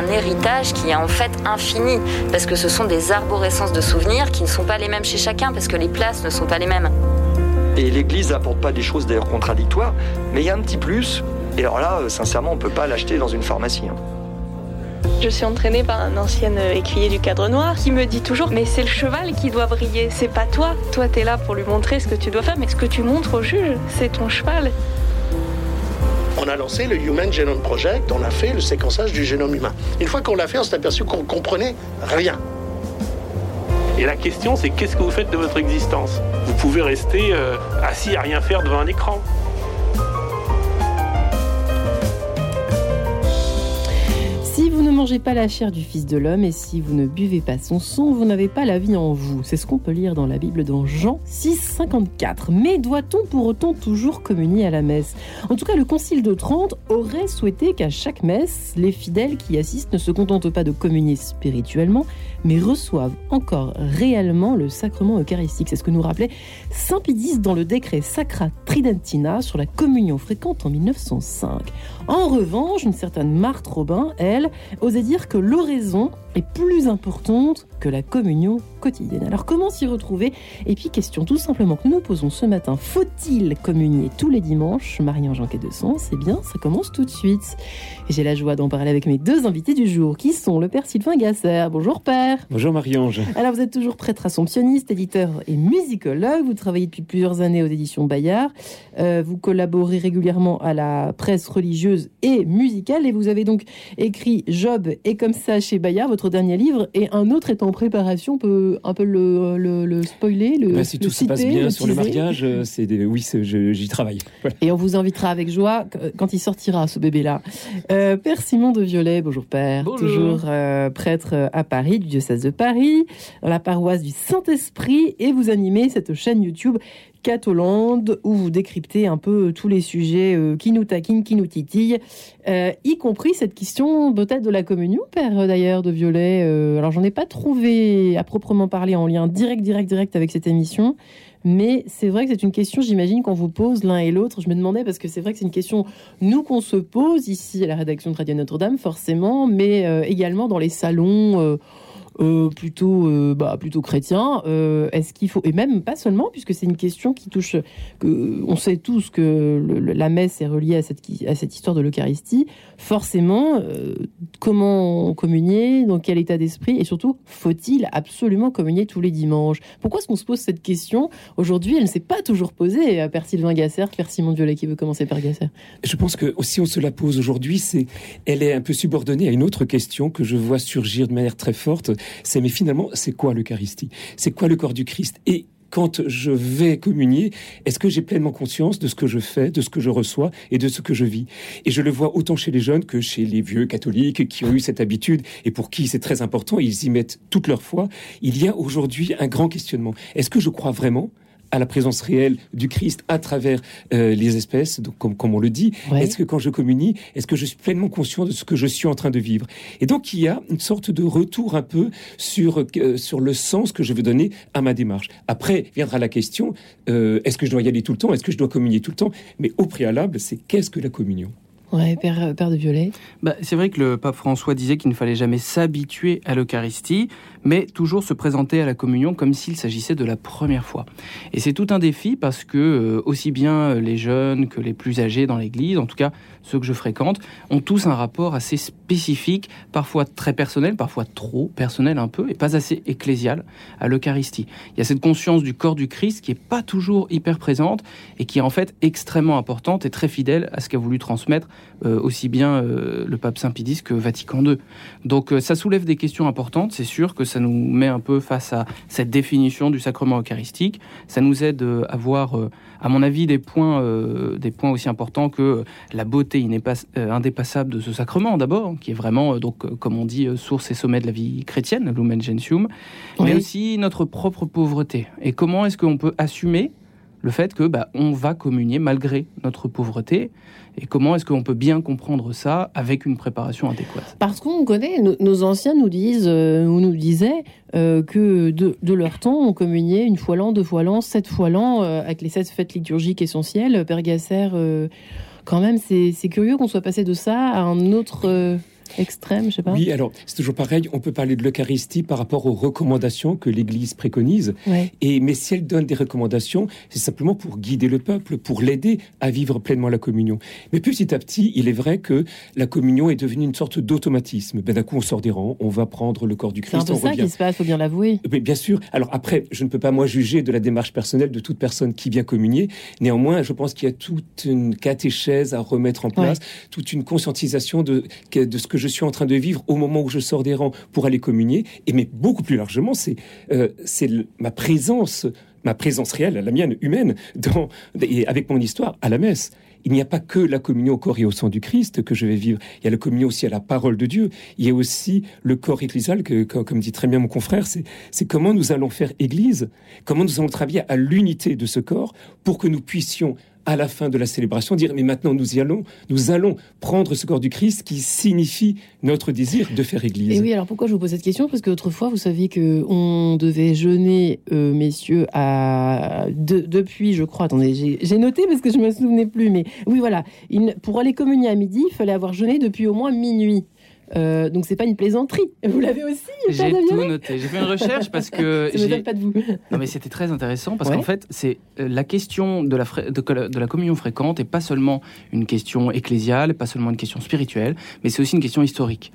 un héritage qui est en fait infini, parce que ce sont des arborescences de souvenirs qui ne sont pas les mêmes chez chacun, parce que les places ne sont pas les mêmes. Et l'Église n'apporte pas des choses d'ailleurs contradictoires, mais il y a un petit plus, et alors là, euh, sincèrement, on ne peut pas l'acheter dans une pharmacie. Hein. Je suis entraînée par un ancien écuyer du cadre noir qui me dit toujours Mais c'est le cheval qui doit briller, c'est pas toi. Toi, t'es là pour lui montrer ce que tu dois faire, mais ce que tu montres au juge, c'est ton cheval. On a lancé le Human Genome Project, on a fait le séquençage du génome humain. Une fois qu'on l'a fait, on s'est aperçu qu'on comprenait rien. Et la question, c'est qu'est-ce que vous faites de votre existence? Vous pouvez rester euh, assis à rien faire devant un écran. Mangez pas la chair du Fils de l'homme et si vous ne buvez pas son sang, vous n'avez pas la vie en vous. C'est ce qu'on peut lire dans la Bible dans Jean 6, 54. Mais doit-on pour autant toujours communier à la messe? En tout cas, le Concile de Trente aurait souhaité qu'à chaque messe, les fidèles qui assistent ne se contentent pas de communier spirituellement, mais reçoivent encore réellement le sacrement eucharistique. C'est ce que nous rappelait Saint Pidis dans le décret Sacra Tridentina sur la communion fréquente en 1905. En revanche, une certaine Marthe Robin, elle, osait dire que l'oraison est plus importante que la communion quotidienne. Alors comment s'y retrouver? Et puis question tout simplement que nous posons ce matin, faut-il communier tous les dimanches? Marie-Ange de Sens Eh bien, ça commence tout de suite. Et j'ai la joie d'en parler avec mes deux invités du jour, qui sont le père Sylvain Gasser. Bonjour père. Bonjour Marie-Ange. Alors vous êtes toujours prêtre assomptionniste, éditeur et musicologue. Vous travaillez depuis plusieurs années aux éditions Bayard. Euh, vous collaborez régulièrement à la presse religieuse et musicale. Et vous avez donc écrit Job et comme ça chez Bayard, votre dernier livre. Et un autre est en préparation. On un peu le, spoiler le, bah, Si tout se passe bien sur le mariage, euh, c'est oui, j'y travaille. Et on vous invitera avec joie quand il sortira, ce bébé-là. Euh, père Simon de Violet, bonjour Père. Bonjour. Toujours prêtre à Paris, du diocèse de Paris, dans la paroisse du Saint-Esprit. Et vous animez cette chaîne YouTube Catholande, où vous décryptez un peu tous les sujets euh, qui nous taquinent, qui nous titillent, euh, y compris cette question peut-être de la communion, père d'ailleurs, de Violet. Euh, alors j'en ai pas trouvé à proprement parler en lien direct, direct, direct avec cette émission, mais c'est vrai que c'est une question, j'imagine, qu'on vous pose l'un et l'autre. Je me demandais, parce que c'est vrai que c'est une question, nous, qu'on se pose ici à la rédaction de Radio Notre-Dame, forcément, mais également dans les salons euh, plutôt, euh, bah, plutôt chrétien. Euh, est-ce qu'il faut et même pas seulement puisque c'est une question qui touche on sait tous que la messe est reliée à cette à cette histoire de l'Eucharistie. Forcément, comment communier, dans quel état d'esprit et surtout faut-il absolument communier tous les dimanches? Pourquoi est-ce qu'on se pose cette question? Aujourd'hui Elle ne s'est pas toujours posée. Père Sylvain Gasser, Père Simon Violet qui veut commencer par Gasser. Je pense que si on se la pose aujourd'hui, c'est elle est un peu subordonnée à une autre question que je vois surgir de manière très forte c'est mais finalement, c'est quoi l'Eucharistie? C'est quoi le corps du Christ? Et quand je vais communier, est-ce que j'ai pleinement conscience de ce que je fais, de ce que je reçois et de ce que je vis? Et je le vois autant chez les jeunes que chez les vieux catholiques qui ont eu cette habitude et pour qui c'est très important, ils y mettent toute leur foi. Il y a aujourd'hui un grand questionnement. Est-ce que je crois vraiment à la présence réelle du Christ à travers euh, les espèces, donc comme, comme on le dit. Est-ce que quand je communie, est-ce que je suis pleinement conscient de ce que je suis en train de vivre? Et donc il y a une sorte de retour un peu sur euh, sur le sens que je veux donner à ma démarche. Après viendra la question euh, est-ce que je dois y aller tout le temps? Est-ce que je dois communier tout le temps? Mais au préalable, c'est qu'est-ce que la communion? Ouais, père, père de Violet. Bah, c'est vrai que le pape François disait qu'il ne fallait jamais s'habituer à l'Eucharistie, mais toujours se présenter à la communion comme s'il s'agissait de la première fois. Et c'est tout un défi parce que euh, aussi bien les jeunes que les plus âgés dans l'Église, en tout cas ceux que je fréquente, ont tous un rapport assez spécifique, parfois très personnel, parfois trop personnel un peu, et pas assez ecclésial à l'Eucharistie. Il y a cette conscience du corps du Christ qui est pas toujours hyper présente et qui est en fait extrêmement importante et très fidèle à ce qu'a voulu transmettre euh, aussi bien euh, le pape Saint Pidis que Vatican II. Donc euh, ça soulève des questions importantes, c'est sûr que ça nous met un peu face à cette définition du sacrement eucharistique, ça nous aide à voir à mon avis, des points, euh, des points aussi importants que la beauté euh, indépassable de ce sacrement, d'abord, qui est vraiment, euh, donc, comme on dit, source et sommet de la vie chrétienne, Lumen Gentium, mais aussi notre propre pauvreté. Et comment est-ce qu'on peut assumer le fait que bah, on va communier malgré notre pauvreté et comment est-ce qu'on peut bien comprendre ça avec une préparation adéquate? Parce qu'on connaît, nos, anciens nous disent euh, ou nous disaient euh, que de, leur temps, on communiait une fois l'an, deux fois l'an, sept fois l'an euh, avec les sept fêtes liturgiques essentielles. Père Gasser, quand même, c'est curieux qu'on soit passé de ça à un autre extrême, je sais pas. Oui, alors c'est toujours pareil. On peut parler de l'Eucharistie par rapport aux recommandations que l'Église préconise. Ouais. Et mais si elle donne des recommandations, c'est simplement pour guider le peuple, pour l'aider à vivre pleinement la communion. Mais petit à petit, il est vrai que la communion est devenue une sorte d'automatisme. Ben, d'un coup, on sort des rangs, on va prendre le corps du C'est un Christ, peu ça revient. qui se passe, faut bien l'avouer. Mais bien sûr. Alors après, je ne peux pas moi juger de la démarche personnelle de toute personne qui vient communier. Néanmoins, je pense qu'il y a toute une catéchèse à remettre en place, toute une conscientisation de, de ce que je suis en train de vivre au moment où je sors des rangs pour aller communier. Et mais beaucoup plus largement, c'est euh, ma présence, ma présence réelle, la mienne humaine, dans, et avec mon histoire à la messe. Il n'y a pas que la communion au corps et au sang du Christ que je vais vivre. Il y a la communion aussi à la parole de Dieu. Il y a aussi le corps ecclésial, que, comme dit très bien mon confrère, c'est comment nous allons faire Église, comment nous allons travailler à l'unité de ce corps pour que nous puissions à la fin de la célébration dire mais maintenant nous y allons, nous allons prendre ce corps du Christ qui signifie notre désir de faire Église. Et oui, alors pourquoi je vous pose cette question? Parce qu'autrefois, vous saviez que on devait jeûner, euh, messieurs, à de- depuis, je crois. Attendez, j'ai noté parce que je me souvenais plus. Mais oui, voilà. Il- pour aller communier à midi, il fallait avoir jeûné depuis au moins minuit. Euh, donc c'est pas une plaisanterie. Vous l'avez aussi, J'ai tout noté. J'ai fait une recherche parce que Ça me pas de vous. Non, mais c'était très intéressant parce Ouais. qu'en fait, c'est euh, la question de la, de, de la communion fréquente et pas seulement une question ecclésiale, pas seulement une question spirituelle, mais c'est aussi une question historique.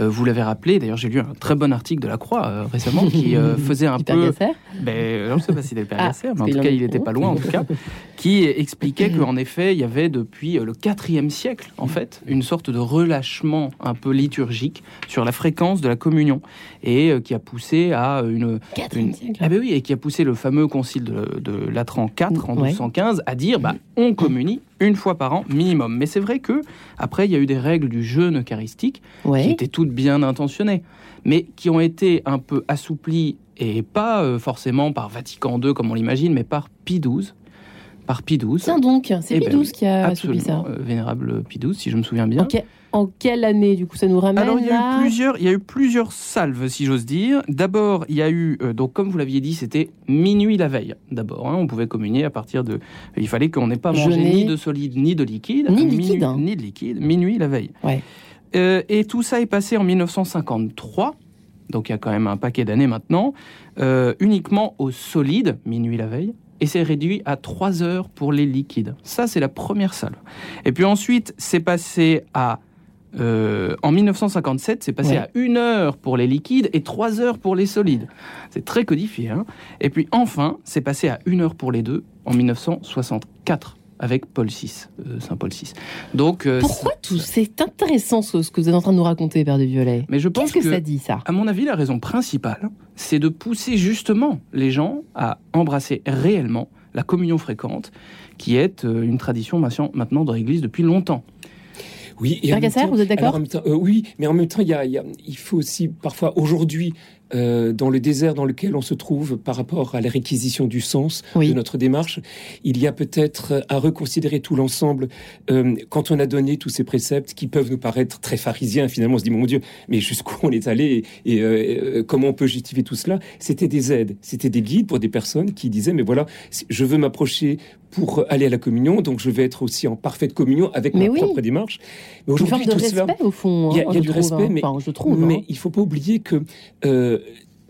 Euh, vous l'avez rappelé, d'ailleurs, j'ai lu un très bon article de la Croix euh, récemment qui faisait un peu. Ben, je ne sais pas si c'était Ah, mais en tout cas, il n'était pas loin, en tout cas, qui expliquait qu'en effet, il y avait depuis le IVe siècle, en fait, une sorte de relâchement un peu liturgique sur la fréquence de la communion et euh, qui a poussé à une Quatrième une- siècle. Ah ben oui, et qui a poussé le fameux concile de, de Latran IV en Ouais. 1215 à dire bah, on communie une fois par an minimum. Mais c'est vrai que après il y a eu des règles du jeûne eucharistique qui étaient toutes bien intentionnées, mais qui ont été un peu assouplies et pas euh, forcément par Vatican II comme on l'imagine, mais par Pie XII. Par Pie XII. Tiens donc, c'est Eh Pie ben XII qui a assoupli Absolument, ça. euh, vénérable Pie XII, si je me souviens bien. En, que- en quelle année, du coup, ça nous ramène Alors il y, a à- eu plusieurs, il y a eu plusieurs salves, si j'ose dire. D'abord, il y a eu, euh, donc comme vous l'aviez dit, c'était minuit la veille. D'abord, hein, on pouvait communier à partir de. Il fallait qu'on n'ait pas mangé ni de solide ni de liquide. Ni de liquide, hein. Ni de liquide. Minuit la veille. Ouais. Euh, et tout ça est passé en 1953. Donc il y a quand même un paquet d'années maintenant, euh, uniquement au solide, minuit la veille, et c'est réduit à 3 heures pour les liquides. Ça, c'est la première salve. Et puis ensuite, c'est passé à... euh, en 1957, c'est passé Ouais. à 1 heure pour les liquides et 3 heures pour les solides. C'est très codifié. Hein et puis enfin, c'est passé à 1 heure pour les deux en 1964 avec Paul VI, euh, Saint Paul VI. Donc, euh, Pourquoi tout C'est intéressant ce, que vous êtes en train de nous raconter, Père de Violet? Mais je pense que, que ça dit, ça? À mon avis, la raison principale, c'est de pousser justement les gens à embrasser réellement la communion fréquente, qui est une tradition maintenant dans l'Église depuis longtemps. Oui, et en même Gasser, temps- vous êtes d'accord euh, Oui, mais en même temps, il, y a- il y a- il faut aussi parfois aujourd'hui, euh, dans le désert dans lequel on se trouve par rapport à la réquisition du sens Oui. de notre démarche, il y a peut-être euh, à reconsidérer tout l'ensemble. Euh, quand on a donné tous ces préceptes qui peuvent nous paraître très pharisiens, finalement, on se dit mon Dieu, mais jusqu'où on est allé et, et, euh, comment on peut justifier tout cela? C'était des aides, c'était des guides pour des personnes qui disaient mais voilà, je veux m'approcher pour aller à la communion, donc je vais être aussi en parfaite communion avec Mais ma oui. propre démarche. Mais aujourd'hui, tout cela, respect, au fond. il y a, hein, y a du trouve, respect, hein. mais, Enfin, je trouve. mais hein. il faut pas oublier que euh,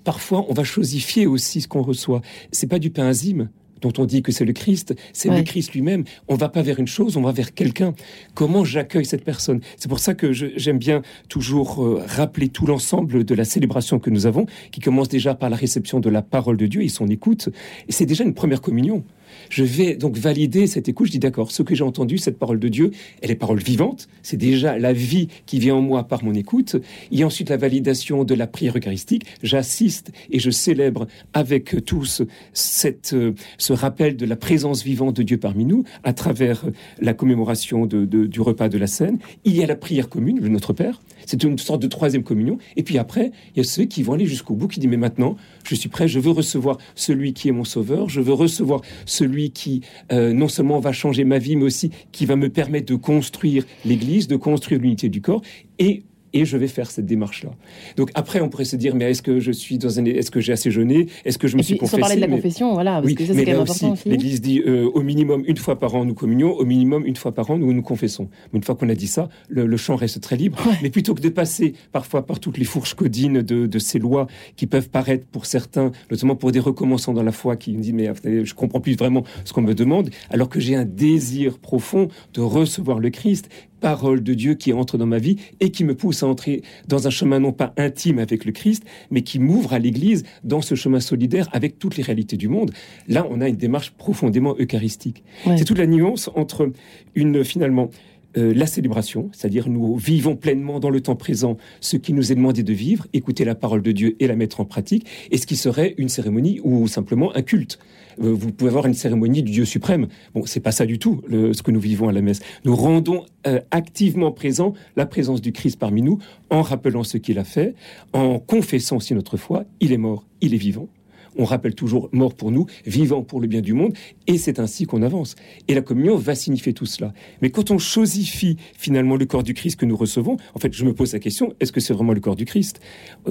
parfois on va chosifier aussi ce qu'on reçoit. C'est pas du pain azime dont on dit que c'est le Christ, c'est Ouais. le Christ lui-même. On va pas vers une chose, on va vers quelqu'un. Comment j'accueille cette personne? C'est pour ça que j'aime bien toujours euh, rappeler tout l'ensemble de la célébration que nous avons, qui commence déjà par la réception de la parole de Dieu et son écoute. Et c'est déjà une première communion. Je vais donc valider cette écoute. Je dis d'accord, ce que j'ai entendu, cette parole de Dieu, elle est parole vivante. C'est déjà la vie qui vient en moi par mon écoute. Il y a ensuite la validation de la prière eucharistique. J'assiste et je célèbre avec tous cette, euh, ce rappel de la présence vivante de Dieu parmi nous à travers la commémoration du repas de la scène. Il y a la prière commune, le Notre Père. C'est une sorte de troisième communion. Et puis après, il y a ceux qui vont aller jusqu'au bout, qui disent, mais maintenant, je suis prêt, je veux recevoir celui qui est mon sauveur, je veux recevoir celui qui euh, non seulement va changer ma vie, mais aussi qui va me permettre de construire l'Église, de construire l'unité du corps. Et et je vais faire cette démarche-là. Donc après, on pourrait se dire, mais est-ce que je suis dans un, est-ce que j'ai assez jeûné, est-ce que je me suis confessé Sans parler de la mais- confession, voilà, parce oui, que ça mais c'est quand même important aussi, l'Église dit euh, au minimum une fois par an nous communions, au minimum une fois par an nous nous confessons. Mais une fois qu'on a dit ça, le, le champ reste très libre. Mais plutôt que de passer parfois par toutes les fourches codines de, de ces lois qui peuvent paraître pour certains, notamment pour des recommençants dans la foi, qui me disent mais je comprends plus vraiment ce qu'on me demande, alors que j'ai un désir profond de recevoir le Christ parole de Dieu qui entre dans ma vie et qui me pousse à entrer dans un chemin non pas intime avec le Christ, mais qui m'ouvre à l'Église dans ce chemin solidaire avec toutes les réalités du monde. Là, on a une démarche profondément eucharistique. Ouais. C'est toute la nuance entre une finalement euh, la célébration, c'est-à-dire nous vivons pleinement dans le temps présent ce qui nous est demandé de vivre, écouter la parole de Dieu et la mettre en pratique, et ce qui serait une cérémonie ou simplement un culte. Euh, Vous pouvez avoir une cérémonie du Dieu suprême. Bon, c'est pas ça du tout ce que nous vivons à la messe. Nous rendons euh, activement présent la présence du Christ parmi nous en rappelant ce qu'il a fait, en confessant aussi notre foi. Il est mort, il est vivant. On rappelle toujours mort pour nous, vivant pour le bien du monde, et c'est ainsi qu'on avance. Et la communion va signifier tout cela. Mais quand on chosifie finalement le corps du Christ que nous recevons, en fait, je me pose la question est-ce que c'est vraiment le corps du Christ?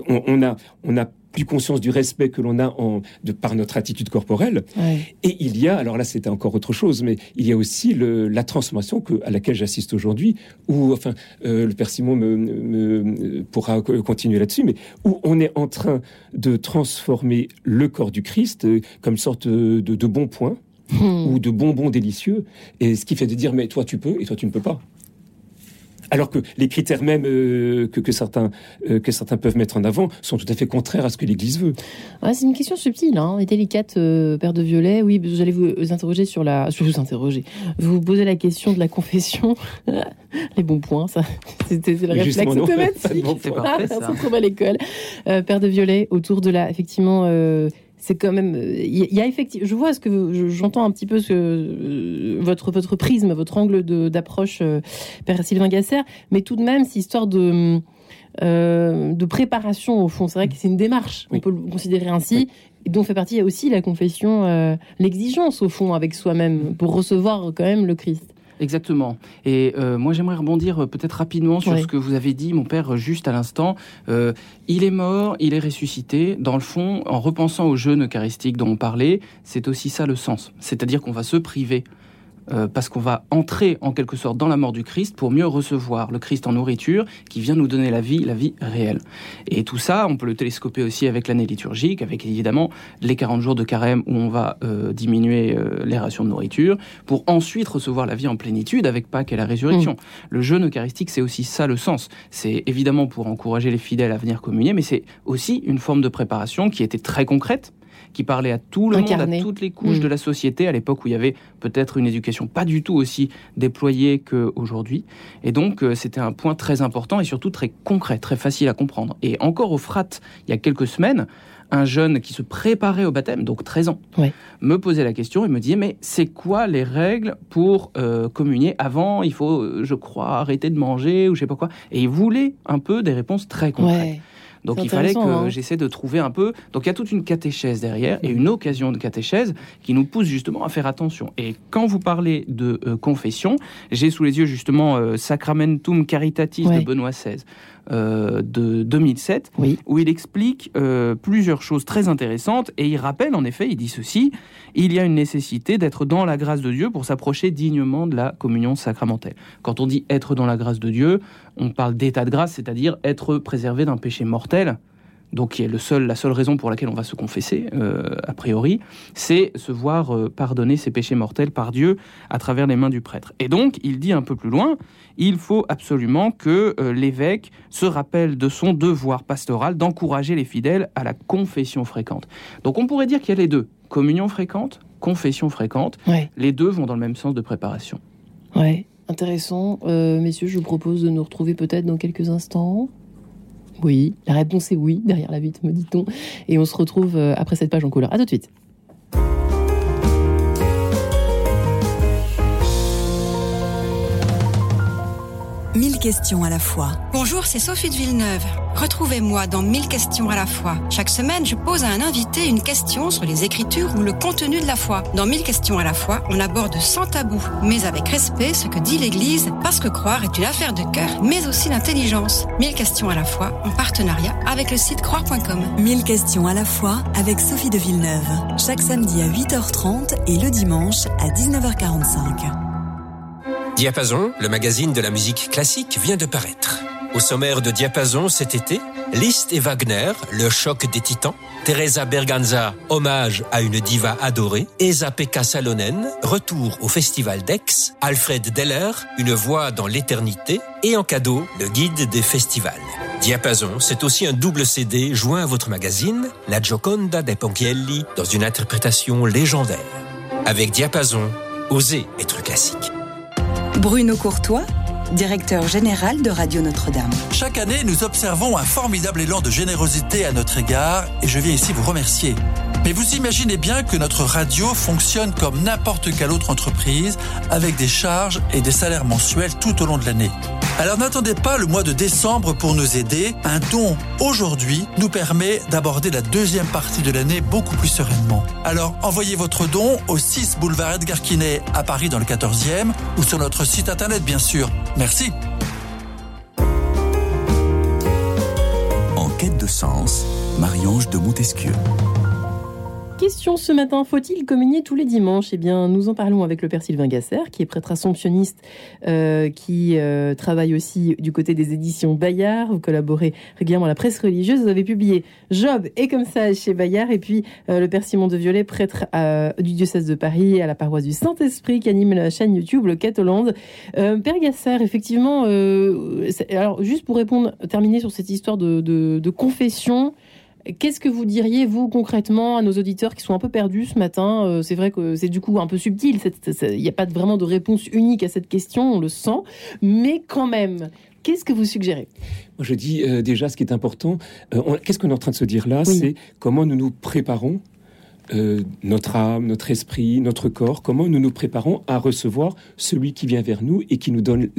On, on a, on a plus conscience du respect que l'on a en, de par notre attitude corporelle. Ouais. Et il y a, alors là c'était encore autre chose, mais il y a aussi le, la transformation que, à laquelle j'assiste aujourd'hui, où, enfin, euh, le Père Simon me, me- pourra co- continuer là-dessus, mais où on est en train de transformer le corps du Christ euh, comme sorte de, de bon point Hmm. ou de bonbons délicieux, et ce qui fait de dire mais toi tu peux et toi tu ne peux pas. Alors que les critères même euh, que, que certains euh, que certains peuvent mettre en avant sont tout à fait contraires à ce que l'Église veut. Ouais, c'est une question subtile hein, et délicate, euh, Père de Violet. Oui, j'allais vous interroger sur la. Je vous interroger. Vous posez la question de la confession. Les bons points, ça. C'était c'est le réflexe non. automatique. C'est parfait, on ça. se trouve à l'école. Euh, Père de Violet, autour de la. Effectivement. Euh, c'est quand même, il y, a- il y a effectivement, je vois ce que j'entends un petit peu ce euh, votre votre prisme, votre angle de- d'approche, euh, Père Sylvain Gasser, mais tout de même, c'est histoire de euh, de préparation au fond. C'est vrai que c'est une démarche, Oui. on peut le considérer ainsi, et dont fait partie aussi la confession, euh, l'exigence au fond avec soi-même pour recevoir quand même le Christ. Exactement. Et euh, moi, j'aimerais rebondir euh, peut-être rapidement sur ce que vous avez dit, mon père, euh, juste à l'instant. Euh, il est mort, il est ressuscité. Dans le fond, en repensant au jeûne eucharistique dont on parlait, c'est aussi ça le sens. C'est-à-dire qu'on va se priver. Euh, parce qu'on va entrer en quelque sorte dans la mort du Christ pour mieux recevoir le Christ en nourriture qui vient nous donner la vie, la vie réelle. Et tout ça, on peut le télescoper aussi avec l'année liturgique, avec évidemment les 40 jours de carême où on va euh, diminuer euh, les rations de nourriture, pour ensuite recevoir la vie en plénitude avec Pâques et la résurrection. Le jeûne eucharistique, c'est aussi ça le sens. C'est évidemment pour encourager les fidèles à venir communier, mais c'est aussi une forme de préparation qui était très concrète qui parlait à tout le Incarné. monde, à toutes les couches Mm. de la société, à l'époque où il y avait peut-être une éducation pas du tout aussi déployée qu'aujourd'hui. Et donc, euh, c'était un point très important et surtout très concret, très facile à comprendre. Et encore au frat, il y a quelques semaines, un jeune qui se préparait au baptême, donc 13 ans, me posait la question et me disait mais c'est quoi les règles pour euh, communier avant? Il faut, euh, je crois, arrêter de manger ou je sais pas quoi. Et il voulait un peu des réponses très concrètes. Ouais. Donc il fallait que hein. j'essaie de trouver un peu. Donc il y a toute une catéchèse derrière et une occasion de catéchèse qui nous pousse justement à faire attention. Et quand vous parlez de euh, confession, j'ai sous les yeux justement euh, Sacramentum Caritatis Ouais. de Benoît XVI euh, de 2007, Oui. où il explique euh, plusieurs choses très intéressantes et il rappelle en effet, il dit ceci il y a une nécessité d'être dans la grâce de Dieu pour s'approcher dignement de la communion sacramentelle. Quand on dit être dans la grâce de Dieu, on parle d'état de grâce, c'est-à-dire être préservé d'un péché mortel. Donc, qui est le seul, la seule raison pour laquelle on va se confesser, euh, a priori, c'est se voir euh, pardonner ses péchés mortels par Dieu à travers les mains du prêtre. Et donc, il dit un peu plus loin, il faut absolument que euh, l'évêque se rappelle de son devoir pastoral d'encourager les fidèles à la confession fréquente. Donc, on pourrait dire qu'il y a les deux, communion fréquente, confession fréquente. Ouais. Les deux vont dans le même sens de préparation. Ouais, intéressant. Messieurs, je vous propose de nous retrouver peut-être dans quelques instants. Oui, la réponse est oui, derrière la vitre, me dit-on. Et on se retrouve euh, après cette page en couleur. À tout de suite. 1000 questions à la fois. Bonjour, c'est Sophie de Villeneuve. Retrouvez-moi dans 1000 questions à la fois. Chaque semaine, je pose à un invité une question sur les écritures ou le contenu de la foi. Dans 1000 questions à la fois, on aborde sans tabou, mais avec respect, ce que dit l'Église, parce que croire est une affaire de cœur, mais aussi d'intelligence. 1000 questions à la fois, en partenariat avec le site croire.com. 1000 questions à la fois avec Sophie de Villeneuve. Chaque samedi à 8h30 et le dimanche à 19h45. Diapason, le magazine de la musique classique, vient de paraître. Au sommaire de Diapason cet été, Liszt et Wagner, le choc des titans, Teresa Berganza, hommage à une diva adorée, Esa-Pekka Salonen, retour au festival d'Aix, Alfred Deller, une voix dans l'éternité, et en cadeau, le guide des festivals. Diapason, c'est aussi un double CD joint à votre magazine, La Gioconda dei Ponchielli, dans une interprétation légendaire. Avec Diapason, osez être classique. Bruno Courtois, directeur général de Radio Notre-Dame. Chaque année, nous observons un formidable élan de générosité à notre égard et je viens ici vous remercier. Mais vous imaginez bien que notre radio fonctionne comme n'importe quelle autre entreprise avec des charges et des salaires mensuels tout au long de l'année. Alors n'attendez pas le mois de décembre pour nous aider. Un don aujourd'hui nous permet d'aborder la deuxième partie de l'année beaucoup plus sereinement. Alors envoyez votre don au 6 boulevard Edgar Quinet à Paris dans le 14e ou sur notre site internet bien sûr. Merci. En quête de sens, Marie-Ange de Montesquieu. Question ce matin, faut-il communier tous les dimanches? Eh bien, nous en parlons avec le père Sylvain Gasser, qui est prêtre assomptionniste, euh, qui euh, travaille aussi du côté des éditions Bayard. Vous collaborez régulièrement à la presse religieuse. Vous avez publié Job et comme ça chez Bayard. Et puis, euh, le père Simon de Violet, prêtre du diocèse de Paris, à la paroisse du Saint-Esprit, qui anime la chaîne YouTube, le Catholande. père Gasser, effectivement, alors juste pour répondre, terminer sur cette histoire de confession, Qu'est-ce que vous diriez, vous, concrètement, à nos auditeurs qui sont un peu perdus ce matin? Euh, C'est vrai que c'est du coup un peu subtil, il n'y a pas vraiment de réponse unique à cette question, on le sent, mais quand même, Qu'est-ce que vous suggérez? Moi, je dis euh, déjà ce qui est important. Euh, qu'est-ce qu'on est en train de se dire là? C'est comment nous nous préparons euh, notre âme, notre esprit, notre corps, comment nous nous préparons à recevoir celui qui vient vers nous et qui nous donne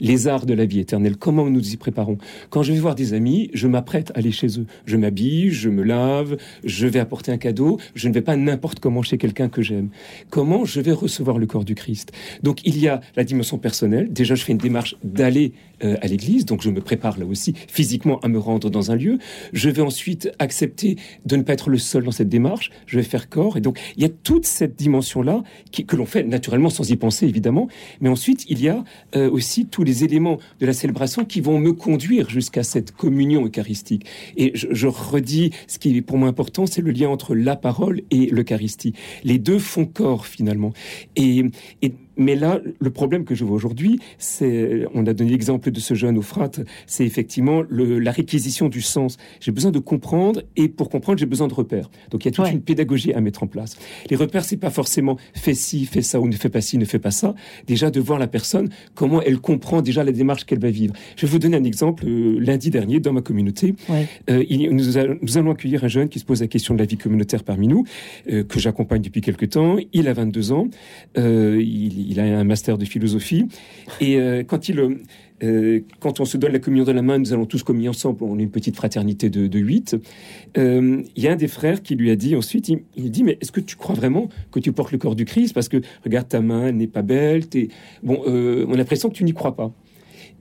les arts de la vie éternelle. Comment nous y préparons? Quand je vais voir des amis, je m'apprête à aller chez eux. Je m'habille, je me lave, je vais apporter un cadeau. Je ne vais pas n'importe comment chez quelqu'un que j'aime. Comment je vais recevoir le corps du Christ? Donc il y a la dimension personnelle. Déjà, je fais une démarche d'aller euh, à l'église, donc je me prépare là aussi physiquement à me rendre dans un lieu. Je vais ensuite accepter de ne pas être le seul dans cette démarche. Faire corps. Et donc, il y a toute cette dimension-là que l'on fait naturellement sans y penser, évidemment. Mais ensuite, il y a euh, aussi tous les éléments de la célébration qui vont me conduire jusqu'à cette communion eucharistique. Et je, redis, ce qui est pour moi important, c'est le lien entre la parole et l'Eucharistie. Les deux font corps, finalement. Et, et mais là, le problème que je vois aujourd'hui, c'est, on a donné l'exemple de ce jeune au frat, c'est effectivement le, la réquisition du sens. J'ai besoin de comprendre et pour comprendre, j'ai besoin de repères. Donc il y a toute une pédagogie à mettre en place. Les repères, c'est pas forcément fais ci, fais ça ou ne fais pas ci, ne fais pas ça. Déjà de voir la personne, comment elle comprend déjà la démarche qu'elle va vivre. Je vais vous donner un exemple. Euh, lundi dernier, dans ma communauté, euh, il, nous, allons accueillir un jeune qui se pose la question de la vie communautaire parmi nous, euh, que j'accompagne depuis quelque temps. Il a 22 ans. il il a un master de philosophie. Et euh, quand il, euh, quand on se donne la communion de la main, nous allons tous communier ensemble. On est une petite fraternité de, huit. Euh, il y a un des frères qui lui a dit ensuite, il, dit, mais est-ce que tu crois vraiment que tu portes le corps du Christ? Parce que regarde ta main, n'est pas belle. Bon, on a l'impression que tu n'y crois pas.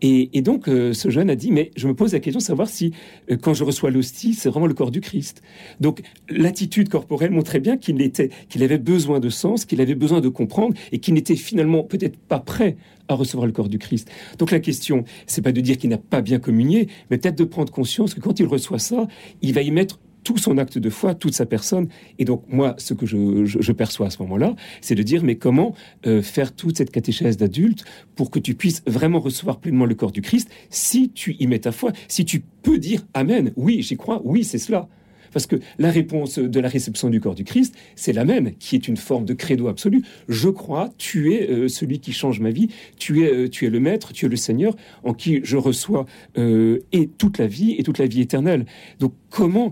Et, donc, euh, ce jeune a dit, mais je me pose la question de savoir si, euh, quand je reçois l'hostie, c'est vraiment le corps du Christ. Donc, l'attitude corporelle montrait bien qu'il était, qu'il avait besoin de sens, qu'il avait besoin de comprendre, et qu'il n'était finalement peut-être pas prêt à recevoir le corps du Christ. Donc, la question, c'est pas de dire qu'il n'a pas bien communié, mais peut-être de prendre conscience que quand il reçoit ça, il va y mettre tout son acte de foi, toute sa personne. Et donc, moi, ce que je, perçois à ce moment-là, c'est de dire, mais comment euh, faire toute cette catéchèse d'adulte pour que tu puisses vraiment recevoir pleinement le corps du Christ si tu y mets ta foi, si tu peux dire Amen, oui, j'y crois, oui, c'est cela. Parce que la réponse de la réception du corps du Christ, c'est la même, qui est une forme de credo absolu. Je crois, tu es euh, celui qui change ma vie, tu es, euh, tu es le Maître, tu es le Seigneur, en qui je reçois euh, et toute la vie et toute la vie éternelle. Donc comment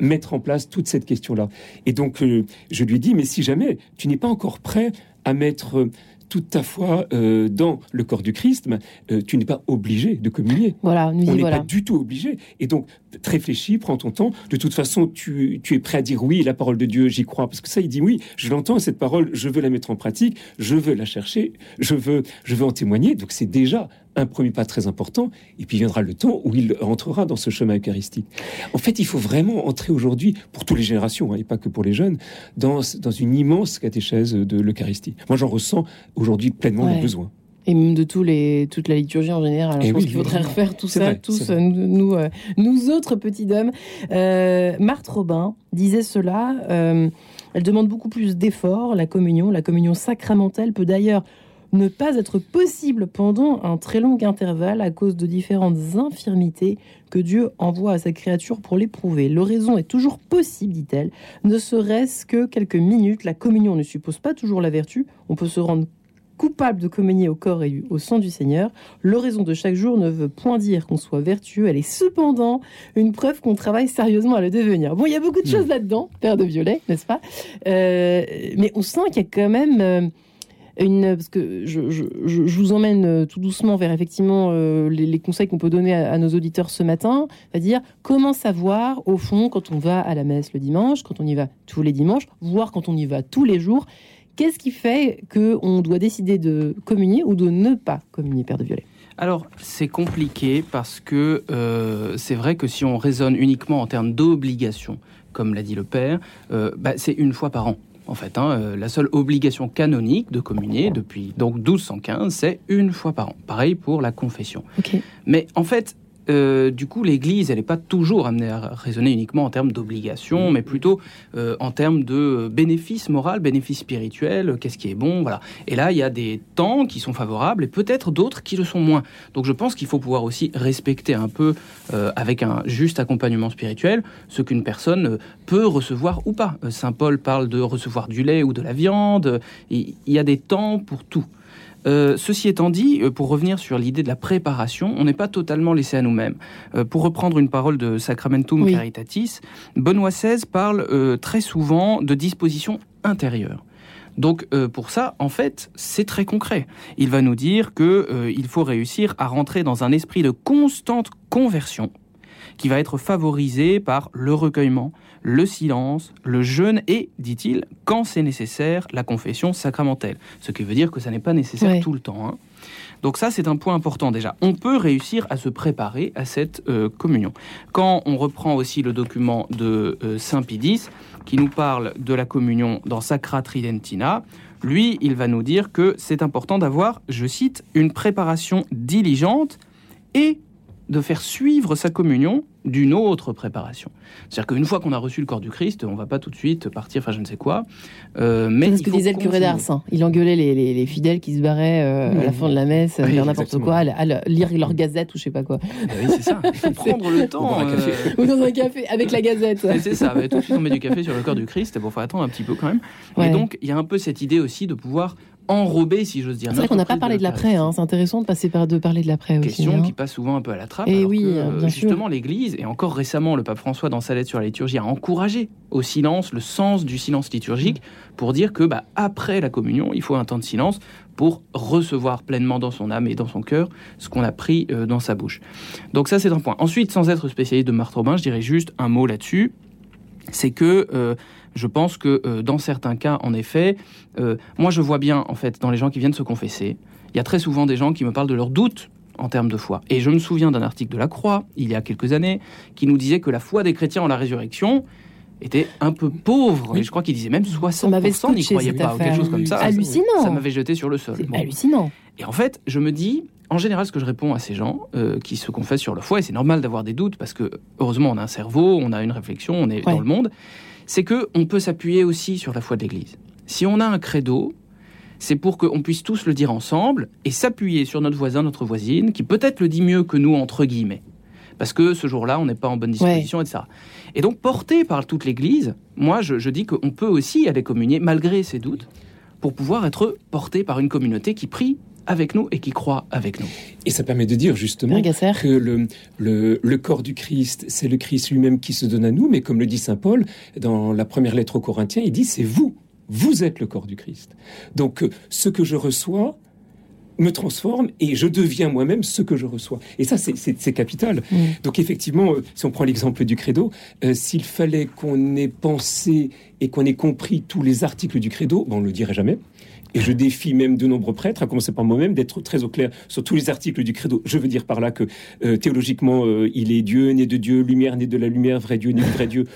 mettre en place toute cette question-là? Et donc je lui dis, mais si jamais tu n'es pas encore prêt à mettre toute ta foi euh, dans le corps du Christ, euh, tu n'es pas obligé de communier. Voilà, nous On n'est voilà. pas du tout obligé. Et donc, réfléchis, prends ton temps. De toute façon, tu, tu es prêt à dire oui, la parole de Dieu, j'y crois. Parce que ça, il dit oui, je l'entends, cette parole, je veux la mettre en pratique, je veux la chercher, je veux, je veux en témoigner. Donc, c'est déjà un premier pas très important. Et puis viendra le temps où il entrera dans ce chemin eucharistique. En fait, il faut vraiment entrer aujourd'hui, pour toutes les générations, hein, et pas que pour les jeunes, dans, dans une immense catéchèse de l'Eucharistie. Moi, j'en ressens aujourd'hui pleinement Ouais. le besoin. Et même de tous les, toute la liturgie en général. Eh je pense oui, qu'il faudrait oui. refaire tout ça, vrai, tous, nous, nous, euh, nous autres petits hommes. Euh, Marthe Robin disait cela. euh, elle demande beaucoup plus d'efforts. La communion, la communion sacramentelle peut d'ailleurs ne pas être possible pendant un très long intervalle à cause de différentes infirmités que Dieu envoie à sa créature pour l'éprouver. L'oraison est toujours possible, dit-elle, ne serait-ce que quelques minutes. La communion ne suppose pas toujours la vertu. On peut se rendre coupable de communier au corps et au sang du Seigneur. L'oraison de chaque jour ne veut point dire qu'on soit vertueux. Elle est cependant une preuve qu'on travaille sérieusement à le devenir. Bon, il y a beaucoup de choses là-dedans, Père de Violet, n'est-ce pas? Euh, Mais on sent qu'il y a quand même... euh, parce que je, je- je- vous emmène euh, tout doucement vers effectivement euh, les, conseils qu'on peut donner à, nos auditeurs ce matin, c'est-à-dire comment savoir au fond quand on va à la messe le dimanche, quand on y va tous les dimanches, voire quand on y va tous les jours, qu'est-ce qui fait que on doit décider de communier ou de ne pas communier, Père de Violet? Alors, c'est compliqué parce que euh, c'est vrai que si on raisonne uniquement en termes d'obligation, comme l'a dit le Père, bah, c'est une fois par an. En fait, hein, euh, la seule obligation canonique de communier depuis donc 1215, c'est une fois par an. Pareil pour la confession. Mais en fait, euh, du coup, l'Église, elle n'est pas toujours amenée à raisonner uniquement en termes d'obligation, mais plutôt euh, en termes de bénéfice moral, bénéfice spirituel, qu'est-ce qui est bon, voilà. Et là, il y a des temps qui sont favorables et peut-être d'autres qui le sont moins. Donc, je pense qu'il faut pouvoir aussi respecter un peu, euh, avec un juste accompagnement spirituel, ce qu'une personne euh, peut recevoir ou pas. Euh, Saint Paul parle de recevoir du lait ou de la viande. Il y a des temps pour tout. Euh, ceci étant dit, euh, pour revenir sur l'idée de la préparation, on n'est pas totalement laissé à nous-mêmes. Euh, pour reprendre une parole de Sacramentum Oui. Caritatis, Benoît XVI parle euh, très souvent de disposition intérieure. Donc euh, pour ça, en fait, c'est très concret. Il va nous dire que euh, il faut réussir à rentrer dans un esprit de constante conversion qui va être favorisé par le recueillement, le silence, le jeûne et, dit-il, quand c'est nécessaire, la confession sacramentelle. Ce qui veut dire que ça n'est pas nécessaire Ouais. tout le temps. hein. Donc ça, c'est un point important déjà. On peut réussir à se préparer à cette euh, communion. Quand on reprend aussi le document de euh, Saint Pidis, qui nous parle de la communion dans Sacra Tridentina, lui, il va nous dire que c'est important d'avoir, je cite, une préparation diligente et de faire suivre sa communion d'une autre préparation. C'est-à-dire qu'une fois qu'on a reçu le corps du Christ, on va pas tout de suite partir, enfin je ne sais quoi. Euh, mais C'est ce il que disait le curé continuer. d'Ars. hein. Il engueulait les, les- les fidèles qui se barraient euh, à la fin de la messe, à Oui, faire n'importe quoi, à, à lire leur gazette ou je sais pas quoi. Ah oui, c'est ça. Il faut prendre le temps. boire un café. euh, ou dans un café avec la gazette. Et c'est ça, mais tout de suite on met du café sur le corps du Christ, bon, faut attendre un petit peu quand même. Ouais. Et donc, il y a un peu cette idée aussi de pouvoir enrober, si j'ose dire. C'est vrai qu'on n'a pas parlé de l'après. Hein. C'est intéressant de passer par de parler de l'après aussi. question hein. qui passe souvent un peu à la trappe. Eh alors oui, que, euh, euh, justement, l'Église, et encore récemment, le pape François, dans sa lettre sur la liturgie, a encouragé au silence, le sens du silence liturgique, pour dire que bah, après la communion, il faut un temps de silence pour recevoir pleinement dans son âme et dans son cœur ce qu'on a pris euh, dans sa bouche. Donc ça, c'est un point. Ensuite, sans être spécialiste de Marthe Robin, je dirais juste un mot là-dessus. C'est que euh, je pense que euh, dans certains cas, en effet, euh, moi je vois bien, en fait, dans les gens qui viennent se confesser, il y a très souvent des gens qui me parlent de leurs doutes en termes de foi. Et je me souviens d'un article de la Croix, il y a quelques années, qui nous disait que la foi des chrétiens en la résurrection était un peu pauvre. Et je crois qu'il disait même 60% m'avait n'y croyaient pas, ou quelque chose comme ça. Hallucinant. Ça m'avait jeté sur le sol. Bon. Hallucinant. Et en fait, je me dis, en général, ce que je réponds à ces gens euh, qui se confessent sur leur foi, et c'est normal d'avoir des doutes parce que heureusement, on a un cerveau, on a une réflexion, on est Ouais. dans le monde, c'est que on peut s'appuyer aussi sur la foi de l'Église. Si on a un credo, c'est pour qu'on puisse tous le dire ensemble et s'appuyer sur notre voisin, notre voisine, qui peut-être le dit mieux que nous, entre guillemets. Parce que ce jour-là, on n'est pas en bonne disposition, etc. Et donc, porté par toute l'Église, moi, je, je dis qu'on peut aussi aller communier malgré ses doutes pour pouvoir être porté par une communauté qui prie avec nous et qui croit avec nous. Et ça permet de dire justement que le, le, le corps du Christ, c'est le Christ lui-même qui se donne à nous, mais comme le dit Saint Paul dans la première lettre aux Corinthiens, il dit c'est vous Vous êtes le corps du Christ. Donc euh, ce que je reçois me transforme et je deviens moi-même ce que je reçois. Et ça, c'est capital. Mm. Donc effectivement, euh, si on prend l'exemple du credo, euh, s'il fallait qu'on ait pensé et qu'on ait compris tous les articles du credo, ben, on ne le dirait jamais. Et je défie même de nombreux prêtres, à commencer par moi-même, d'être très au clair sur tous les articles du credo. Je veux dire par là que euh, théologiquement, euh, il est Dieu, né de Dieu, lumière, né de la lumière, vrai Dieu, né vrai Dieu.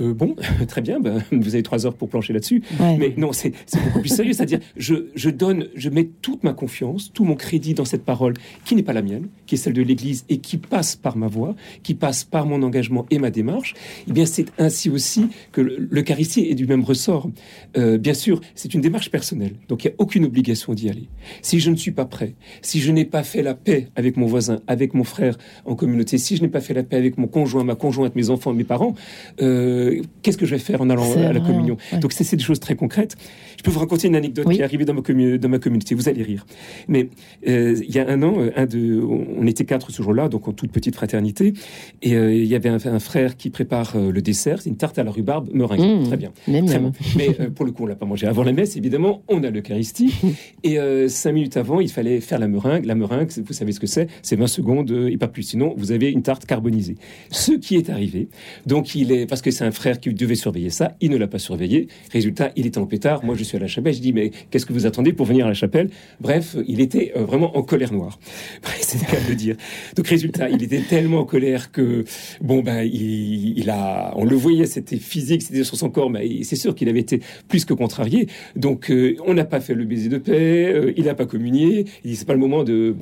Euh, bon, très bien, ben, vous avez trois heures pour plancher là-dessus. Ouais. Mais non, c'est beaucoup plus sérieux. C'est-à-dire, je, je donne, je mets toute ma confiance, tout mon crédit dans cette parole qui n'est pas la mienne, qui est celle de l'Église et qui passe par ma voix, qui passe par mon engagement et ma démarche. Eh bien, c'est ainsi aussi que le- l'Eucharistie est du même ressort. Euh, bien sûr, c'est une démarche personnelle, donc il n'y a aucune obligation d'y aller. Si je ne suis pas prêt, si je n'ai pas fait la paix avec mon voisin, avec mon frère en communauté, si je n'ai pas fait la paix avec mon conjoint, ma conjointe, mes enfants, mes parents, euh, qu'est-ce que je vais faire en allant à la communion ouais. Donc c'est c'est des choses très concrètes. Je peux vous raconter une anecdote Oui. qui est arrivée dans ma, commu- dans ma communauté. Vous allez rire. Mais euh, il y a un an, euh, un de, on était quatre ce jour-là, donc en toute petite fraternité, et euh, il y avait un, un frère qui prépare euh, le dessert, c'est une tarte à la rhubarbe meringuée. Mmh. Très bien. Miam, Très bon. Mais euh, pour le coup, on l'a pas mangé avant la messe, évidemment. On a l'Eucharistie. Et euh, cinq minutes avant, il fallait faire la meringue. La meringue, vous savez ce que c'est? C'est 20 secondes et pas plus. Sinon, vous avez une tarte carbonisée. Ce qui est arrivé, donc il est, parce que c'est un frère qui devait surveiller ça, il ne l'a pas surveillé. Résultat, il était en pétard. Moi, je suis à la chapelle. Je dis, mais qu'est-ce que vous attendez pour venir à la chapelle? Bref, il était euh, vraiment en colère noire. C'est le cas de dire. Donc, résultat, il était tellement en colère que, bon, ben, il, a, on le voyait, c'était physique, c'était sur son corps, mais c'est sûr qu'il avait été plus que contrarié. Donc, euh, on n'a pas fait le baiser de paix, euh, il n'a pas communié. Il dit, c'est pas le moment de.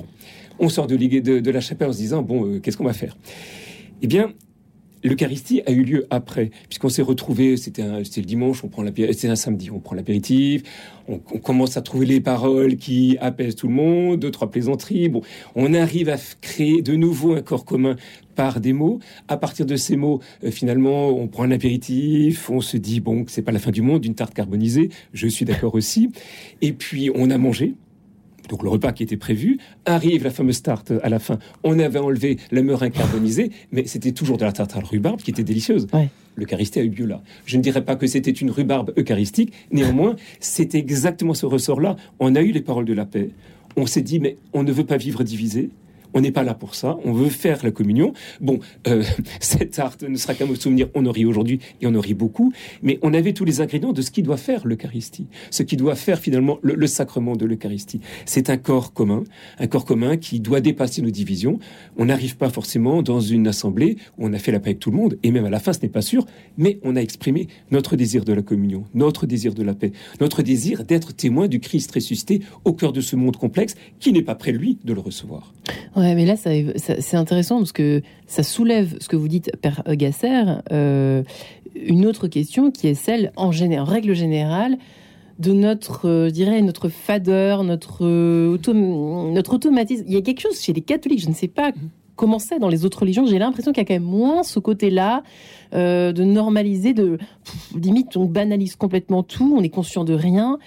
On sort de, de, de la chapelle en se disant, bon, qu'est-ce qu'on va faire? Eh bien, L'Eucharistie a eu lieu après, puisqu'on s'est retrouvé, c'était le dimanche, on prend un samedi, on prend l'apéritif, on, commence à trouver les paroles qui apaisent tout le monde, deux, trois plaisanteries, bon, on arrive à créer de nouveau un corps commun par des mots. À partir de ces mots, euh, finalement, on prend un apéritif, on se dit, bon, c'est pas la fin du monde, une tarte carbonisée, je suis d'accord aussi, et puis on a mangé, donc le repas qui était prévu, arrive la fameuse tarte à la fin. On avait enlevé la meringue carbonisée, mais c'était toujours de la tarte à la rhubarbe qui était délicieuse. L'Eucharistie a eu lieu là. Je ne dirais pas que c'était une rhubarbe eucharistique, néanmoins, c'est exactement ce ressort-là. On a eu les paroles de la paix. On s'est dit, mais on ne veut pas vivre divisé. On n'est pas là pour ça. On veut faire la communion. Bon, euh, cette tarte ne sera qu'un mot souvenir. On en rit aujourd'hui et on en rit beaucoup. Mais on avait tous les ingrédients de ce qui doit faire l'Eucharistie. Ce qui doit faire finalement le, sacrement de l'Eucharistie. C'est un corps commun. Un corps commun qui doit dépasser nos divisions. On n'arrive pas forcément dans une assemblée où on a fait la paix avec tout le monde. Et même à la fin, ce n'est pas sûr. Mais on a exprimé notre désir de la communion, notre désir de la paix, notre désir d'être témoin du Christ ressuscité au cœur de ce monde complexe qui n'est pas prêt, lui, de le recevoir. Mais là, c'est intéressant parce que ça soulève ce que vous dites, Père Gasser, euh, une autre question qui est celle, en, géné- en règle générale, de notre, euh, je dirais, notre fadeur, notre, euh, notre automatisme. Il y a quelque chose chez les catholiques, je ne sais pas comment c'est dans les autres religions, j'ai l'impression qu'il y a quand même moins ce côté-là euh, de normaliser, de limite on banalise complètement tout, on est conscient de rien.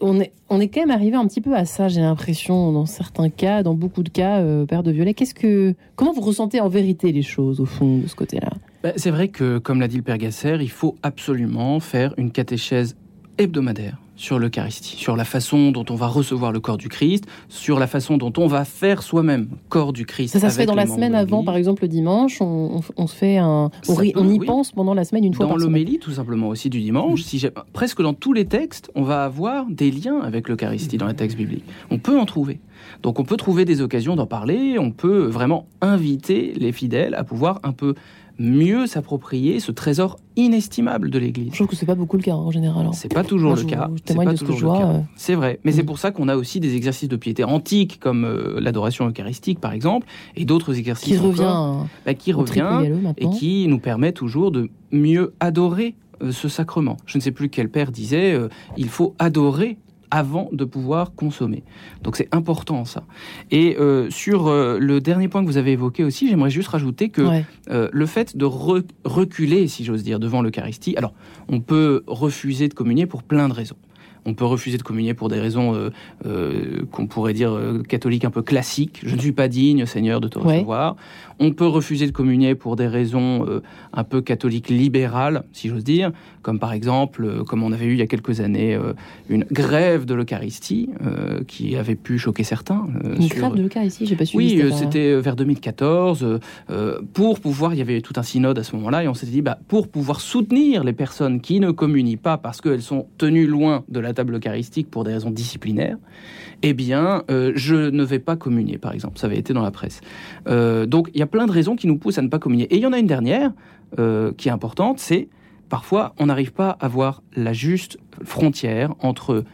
On est, on est quand même arrivé un petit peu à ça, j'ai l'impression, dans certains cas, dans beaucoup de cas, euh, Père de Violet. Qu'est-ce que, comment vous ressentez en vérité les choses, au fond, de ce côté-là? Bah, c'est vrai que, comme l'a dit le Père Gasser, il faut absolument faire une catéchèse hebdomadaire sur l'Eucharistie, sur la façon dont on va recevoir le corps du Christ, sur la façon dont on va faire soi-même corps du Christ. Ça, ça se fait dans la semaine avant, par exemple, le dimanche, on, on- on se fait un, on, peut, y oui. pense pendant la semaine, une fois Dans par semaine. l'homélie, tout simplement aussi du dimanche, si presque dans tous les textes, on va avoir des liens avec l'Eucharistie dans les textes bibliques. On peut en trouver. Donc on peut trouver des occasions d'en parler, on peut vraiment inviter les fidèles à pouvoir un peu mieux s'approprier ce trésor inestimable de l'Église. Je trouve que c'est pas beaucoup le cas en général. hein. C'est pas toujours Moi, le cas. je C'est témoigne pas de ce que toujours je le vois, cas. euh. C'est vrai. Mais c'est Mm. pour ça qu'on a aussi des exercices de piété antiques comme euh, l'adoration eucharistique, par exemple, et d'autres exercices Qui revient, encore, euh, bah, qui revient et qui nous permet toujours de mieux adorer euh, ce sacrement. Je ne sais plus quel père disait, il faut adorer avant de pouvoir consommer. Donc c'est important ça. Et euh, sur euh, le dernier point que vous avez évoqué aussi, j'aimerais juste rajouter que Ouais. euh, le fait de re- reculer, si j'ose dire, devant l'Eucharistie, alors on peut refuser de communier pour plein de raisons. On peut refuser de communier pour des raisons euh, euh, qu'on pourrait dire euh, catholiques un peu classiques. Je ne suis pas digne, Seigneur, de te Ouais. recevoir. On peut refuser de communier pour des raisons un peu catholiques libérales, si j'ose dire, comme par exemple, comme on avait eu il y a quelques années, une grève de l'Eucharistie qui avait pu choquer certains. Une sur- grave de le cas ici, j'ai pas suivi. oui, c'était vers 2014. euh, euh, pour pouvoir, il y avait tout un synode à ce moment-là, et on s'était dit, bah, pour pouvoir soutenir les personnes qui ne communient pas parce qu'elles sont tenues loin de la table eucharistique pour des raisons disciplinaires, eh bien, euh, je ne vais pas communier, par exemple. Ça avait été dans la presse. Euh, donc, il y a plein de raisons qui nous poussent à ne pas communier. Et il y en a une dernière euh, qui est importante, c'est parfois on n'arrive pas à voir la juste frontière entre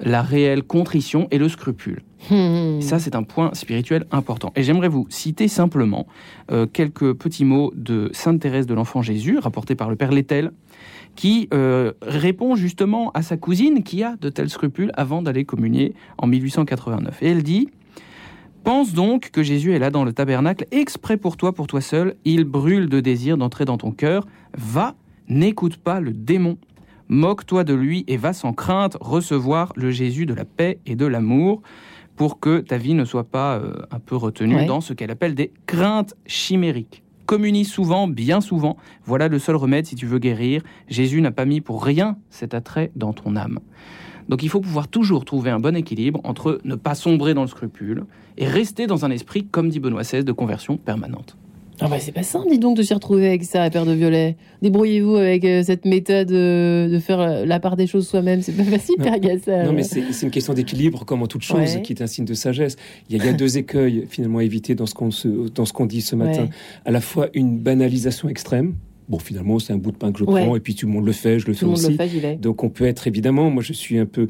la réelle contrition et le scrupule. Hmm. Et ça, c'est un point spirituel important. Et j'aimerais vous citer simplement euh, quelques petits mots de Sainte Thérèse de l'Enfant Jésus, rapportés par le Père Lettel, qui euh, répond justement à sa cousine qui a de tels scrupules avant d'aller communier en 1889. Et elle dit Pense donc que Jésus est là dans le tabernacle exprès pour toi, pour toi seul. Il brûle de désir d'entrer dans ton cœur. Va, n'écoute pas le démon. Moque-toi de lui et va sans crainte recevoir le Jésus de la paix et de l'amour pour que ta vie ne soit pas euh, un peu retenue Ouais. dans ce qu'elle appelle des craintes chimériques. Communie souvent, bien souvent. Voilà le seul remède si tu veux guérir. Jésus n'a pas mis pour rien cet attrait dans ton âme. Donc il faut pouvoir toujours trouver un bon équilibre entre ne pas sombrer dans le scrupule et rester dans un esprit, comme dit Benoît XVI, de conversion permanente. Ah bah c'est pas simple, dis donc, de s'y retrouver avec ça, Père de Violet. Débrouillez-vous avec euh, cette méthode euh, de faire euh, la part des choses soi-même. C'est pas facile. Père Gassal. Non, mais c'est une question d'équilibre, comme en toute chose, Ouais. qui est un signe de sagesse. Il y a, il y a deux écueils, finalement, à éviter dans ce qu'on dit ce matin. Ouais. À la fois une banalisation extrême. Bon, finalement, c'est un bout de pain que je Ouais. prends, et puis tout le monde le fait, je le Tout fais le monde aussi. le fait, vais. Donc on peut être évidemment, moi je suis un peu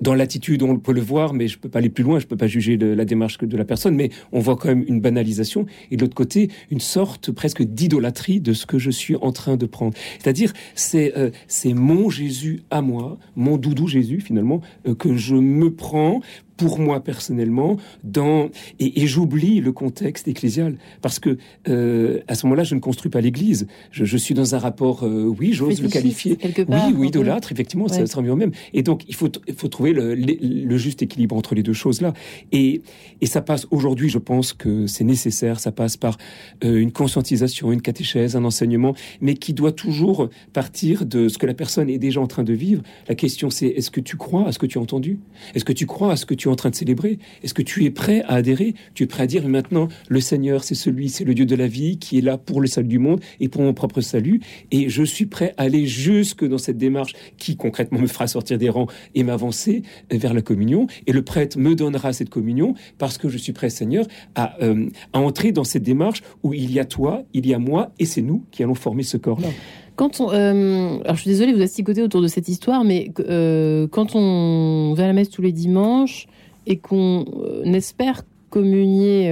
dans l'attitude, on peut le voir, mais je peux pas aller plus loin, je peux pas juger de la démarche de la personne, mais on voit quand même une banalisation et de l'autre côté une sorte presque d'idolâtrie de ce que je suis en train de prendre. C'est-à-dire c'est euh, c'est mon Jésus à moi, mon doudou Jésus finalement euh, que je me prends pour moi personnellement dans et, et j'oublie le contexte ecclésial parce que euh, à ce moment-là je ne construis pas l'Église. Je, je suis dans un rapport euh, oui j'ose le qualifier. part, oui oui peu. idolâtre effectivement ça Ouais. sera mieux même. Et donc il faut il faut trouver le, le- le juste équilibre entre les deux choses là et et ça passe aujourd'hui je pense que c'est nécessaire ça passe par euh, une conscientisation une catéchèse un enseignement mais qui doit toujours partir de ce que la personne est déjà en train de vivre. La question c'est est-ce que tu crois à ce que tu as entendu? Est-ce que tu crois à ce que tu en train de célébrer Est-ce que tu es prêt à adhérer? Tu es prêt à dire maintenant, le Seigneur, c'est celui, c'est le Dieu de la vie qui est là pour le salut du monde et pour mon propre salut. Et je suis prêt à aller jusque dans cette démarche qui concrètement me fera sortir des rangs et m'avancer vers la communion. Et le prêtre me donnera cette communion parce que je suis prêt, Seigneur, à, euh, à entrer dans cette démarche où il y a toi, il y a moi et c'est nous qui allons former ce corps-là. Quand on, euh, alors je suis désolée, vous asticoter autour de cette histoire, mais euh, quand on va à la messe tous les dimanches et qu'on euh, espère communier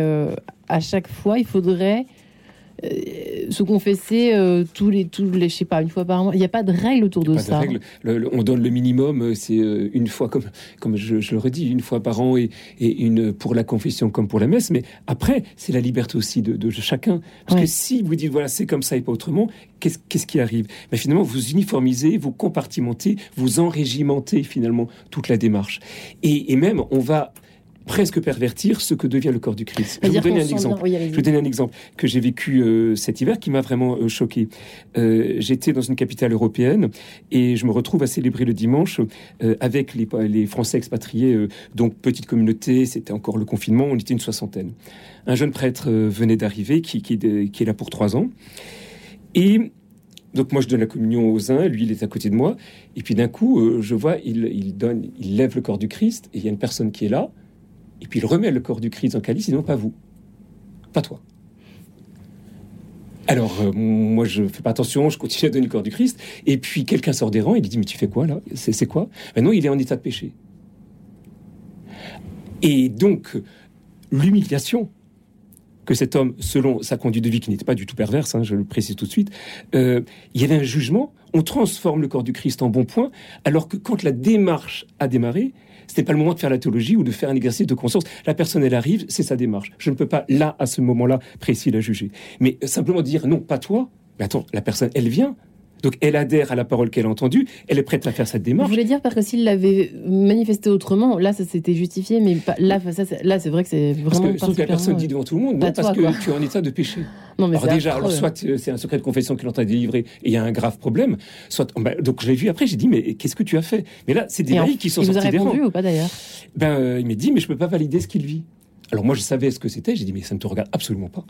à chaque fois, il faudrait se confesser euh, tous les, tous les, je sais pas, une fois par mois. Il n'y a pas de règle autour de Pas de ça. règle. Le- le- on donne le minimum, euh, c'est euh, une fois, comme, comme je, je le redis, une fois par an et, et une pour la confession comme pour la messe. Mais après, c'est la liberté aussi de, de chacun. Parce Ouais. que si vous dites, voilà, c'est comme ça et pas autrement, qu'est-ce qu'est-ce qui arrive? Mais Finalement, vous uniformisez, vous compartimentez, vous enrégimentez finalement toute la démarche. Et, et même, on va presque pervertir ce que devient le corps du Christ. Je vais vous donner un exemple. oui. Je vous donner un exemple que j'ai vécu euh, cet hiver qui m'a vraiment euh, choqué. Euh, J'étais dans une capitale européenne et je me retrouve à célébrer le dimanche avec les, les Français expatriés, donc petite communauté, c'était encore le confinement, on était une soixantaine. Un jeune prêtre venait d'arriver qui, qui, est- qui est là pour trois ans. Et donc moi je donne la communion aux uns, lui il est à côté de moi, et puis d'un coup euh, je vois il, il donne, il lève le corps du Christ et il y a une personne qui est là, et puis il remet le corps du Christ en calice, et non pas vous, pas toi. Alors, euh, moi, je fais pas attention, je continue à donner le corps du Christ. Et puis, quelqu'un sort des rangs, il dit, mais tu fais quoi, là? C'est c'est quoi? Ben non, il est en état de péché. Et donc, l'humiliation que cet homme, selon sa conduite de vie qui n'était pas du tout perverse, hein, je le précise tout de suite, euh, il y avait un jugement, on transforme le corps du Christ en bon point, alors que quand la démarche a démarré, c'était pas le moment de faire la théologie ou de faire un exercice de conscience. La personne, elle arrive, c'est sa démarche. Je ne peux pas, là, à ce moment-là, précis, la juger. Mais simplement dire non, pas toi. Mais attends, la personne, elle vient. Donc elle adhère à la parole qu'elle a entendue, elle est prête à faire cette Vous démarche. voulez dire parce que s'il l'avait manifesté autrement, là ça s'était justifié, mais pas- là, ça, c'est- là c'est vrai que c'est Parce vraiment. que, sauf que la personne dit devant tout le monde, pas non, parce toi, que quoi. tu es en état de péché. Non, mais alors déjà, alors soit euh, c'est un secret de confession qu'il est en train de délivrer et il y a un grave problème, soit bah, donc je l'ai vu après, j'ai dit mais qu'est-ce que tu as fait? Mais là, c'est des laïcs qui sont il vous a sortis répondu ou pas d'ailleurs? Ben euh, il m'a dit mais je peux pas valider ce qu'il vit. Alors moi je savais ce que c'était, j'ai dit mais ça ne te regarde absolument pas.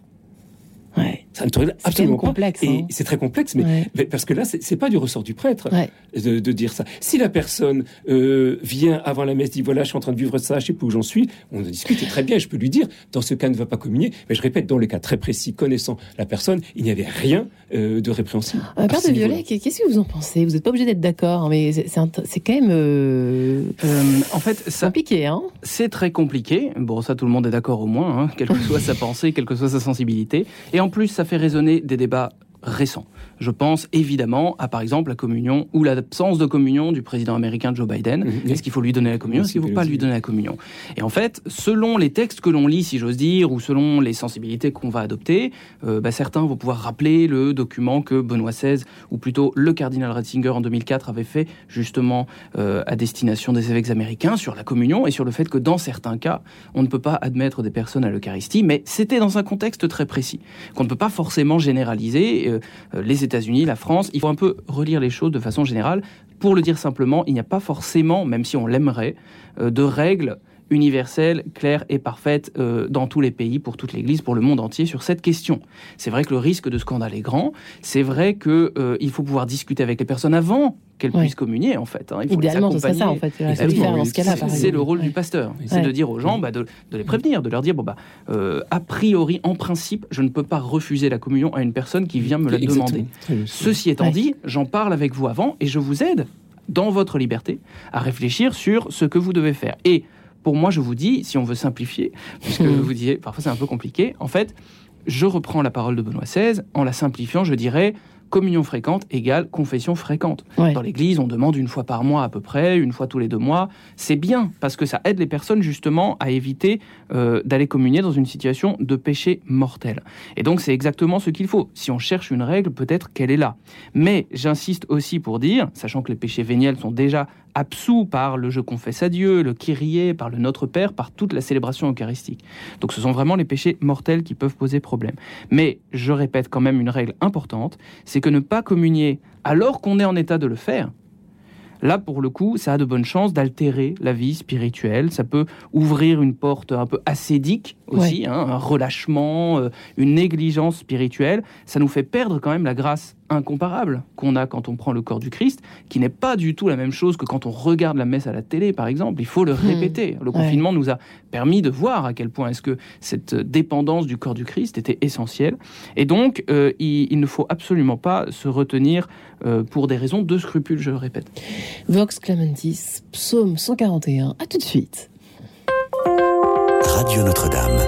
Ça ne te absolument même complexe, pas. hein. Et c'est très complexe, mais, Ouais. mais parce que là, c'est pas du ressort du prêtre Ouais. de, de dire ça. Si la personne euh, vient avant la messe, dit voilà, je suis en train de vivre ça, je sais plus où j'en suis, on en discute et très bien. Je peux lui dire, dans ce cas, ne va pas communier. Mais je répète, dans le cas très précis, connaissant la personne, il n'y avait rien euh, de répréhensible. Euh, Père de. Violet, qu'est-ce que vous en pensez? Vous n'êtes pas obligé d'être d'accord, hein, mais c'est c'est un- c'est quand même euh, en fait, ça, compliqué. Hein C'est très compliqué. Bon, ça, tout le monde est d'accord au moins, hein, quelle que soit sa pensée, quelle que soit sa sensibilité. Et en plus, ça fait résonner des débats récents. Je pense évidemment à, par exemple, la communion ou l'absence de communion du président américain Joe Biden. Est-ce qu'il faut lui donner la communion Est-ce qu'il ne faut pas lui donner la communion? Et en fait, selon les textes que l'on lit, si j'ose dire, ou selon les sensibilités qu'on va adopter, euh, bah, certains vont pouvoir rappeler le document que Benoît XVI, ou plutôt le cardinal Ratzinger en 2004, avait fait justement euh, à destination des évêques américains sur la communion et sur le fait que dans certains cas, on ne peut pas admettre des personnes à l'Eucharistie, mais c'était dans un contexte très précis, qu'on ne peut pas forcément généraliser. Euh, euh, les États-Unis, la France, il faut un peu relire les choses de façon générale. Pour le dire simplement, il n'y a pas forcément, même si on l'aimerait, euh, de règles universelles, claires et parfaites euh, dans tous les pays, pour toute l'Église, pour le monde entier sur cette question. C'est vrai que le risque de scandale est grand. C'est vrai que euh, il faut pouvoir discuter avec les personnes avant qu'elles Ouais. puissent communier, en fait. hein. Il faut les Idéalement, ce serait ça, en accompagner. fait, ce cas-là, c'est- le rôle Ouais. du pasteur. C'est Ouais. de dire aux gens, bah, de, de les prévenir, de leur dire, bon, bah, euh, a priori, en principe, je ne peux pas refuser la communion à une personne qui vient me la demander. Ceci étant dit, j'en parle avec vous avant et je vous aide, dans votre liberté, à réfléchir sur ce que vous devez faire. Et pour moi, je vous dis, si on veut simplifier, puisque Hmm. vous disiez, parfois c'est un peu compliqué, en fait, je reprends la parole de Benoît XVI, en la simplifiant, je dirais communion fréquente égale confession fréquente. Ouais. Dans l'Église, on demande une fois par mois à peu près, une fois tous les deux mois. C'est bien, parce que ça aide les personnes justement à éviter euh, d'aller communier dans une situation de péché mortel. Et donc c'est exactement ce qu'il faut. Si on cherche une règle, peut-être qu'elle est là. Mais j'insiste aussi pour dire, sachant que les péchés véniels sont déjà absous par le je confesse à Dieu, le Kyrie, par le Notre Père, par toute la célébration eucharistique. Donc ce sont vraiment les péchés mortels qui peuvent poser problème. Mais je répète quand même une règle importante, c'est que ne pas communier alors qu'on est en état de le faire, Là, pour le coup, ça a de bonnes chances d'altérer la vie spirituelle. Ça peut ouvrir une porte un peu acédique aussi, Ouais. hein, un relâchement, euh, une négligence spirituelle. Ça nous fait perdre quand même la grâce incomparable qu'on a quand on prend le corps du Christ, qui n'est pas du tout la même chose que quand on regarde la messe à la télé, par exemple. Il faut le répéter. Le Ouais. confinement nous a permis de voir à quel point est-ce que cette dépendance du corps du Christ était essentielle. Et donc, euh, il, il ne faut absolument pas se retenir euh, pour des raisons de scrupule, je le répète. Vox Clementis, psaume 141. À tout de suite. Radio Notre-Dame.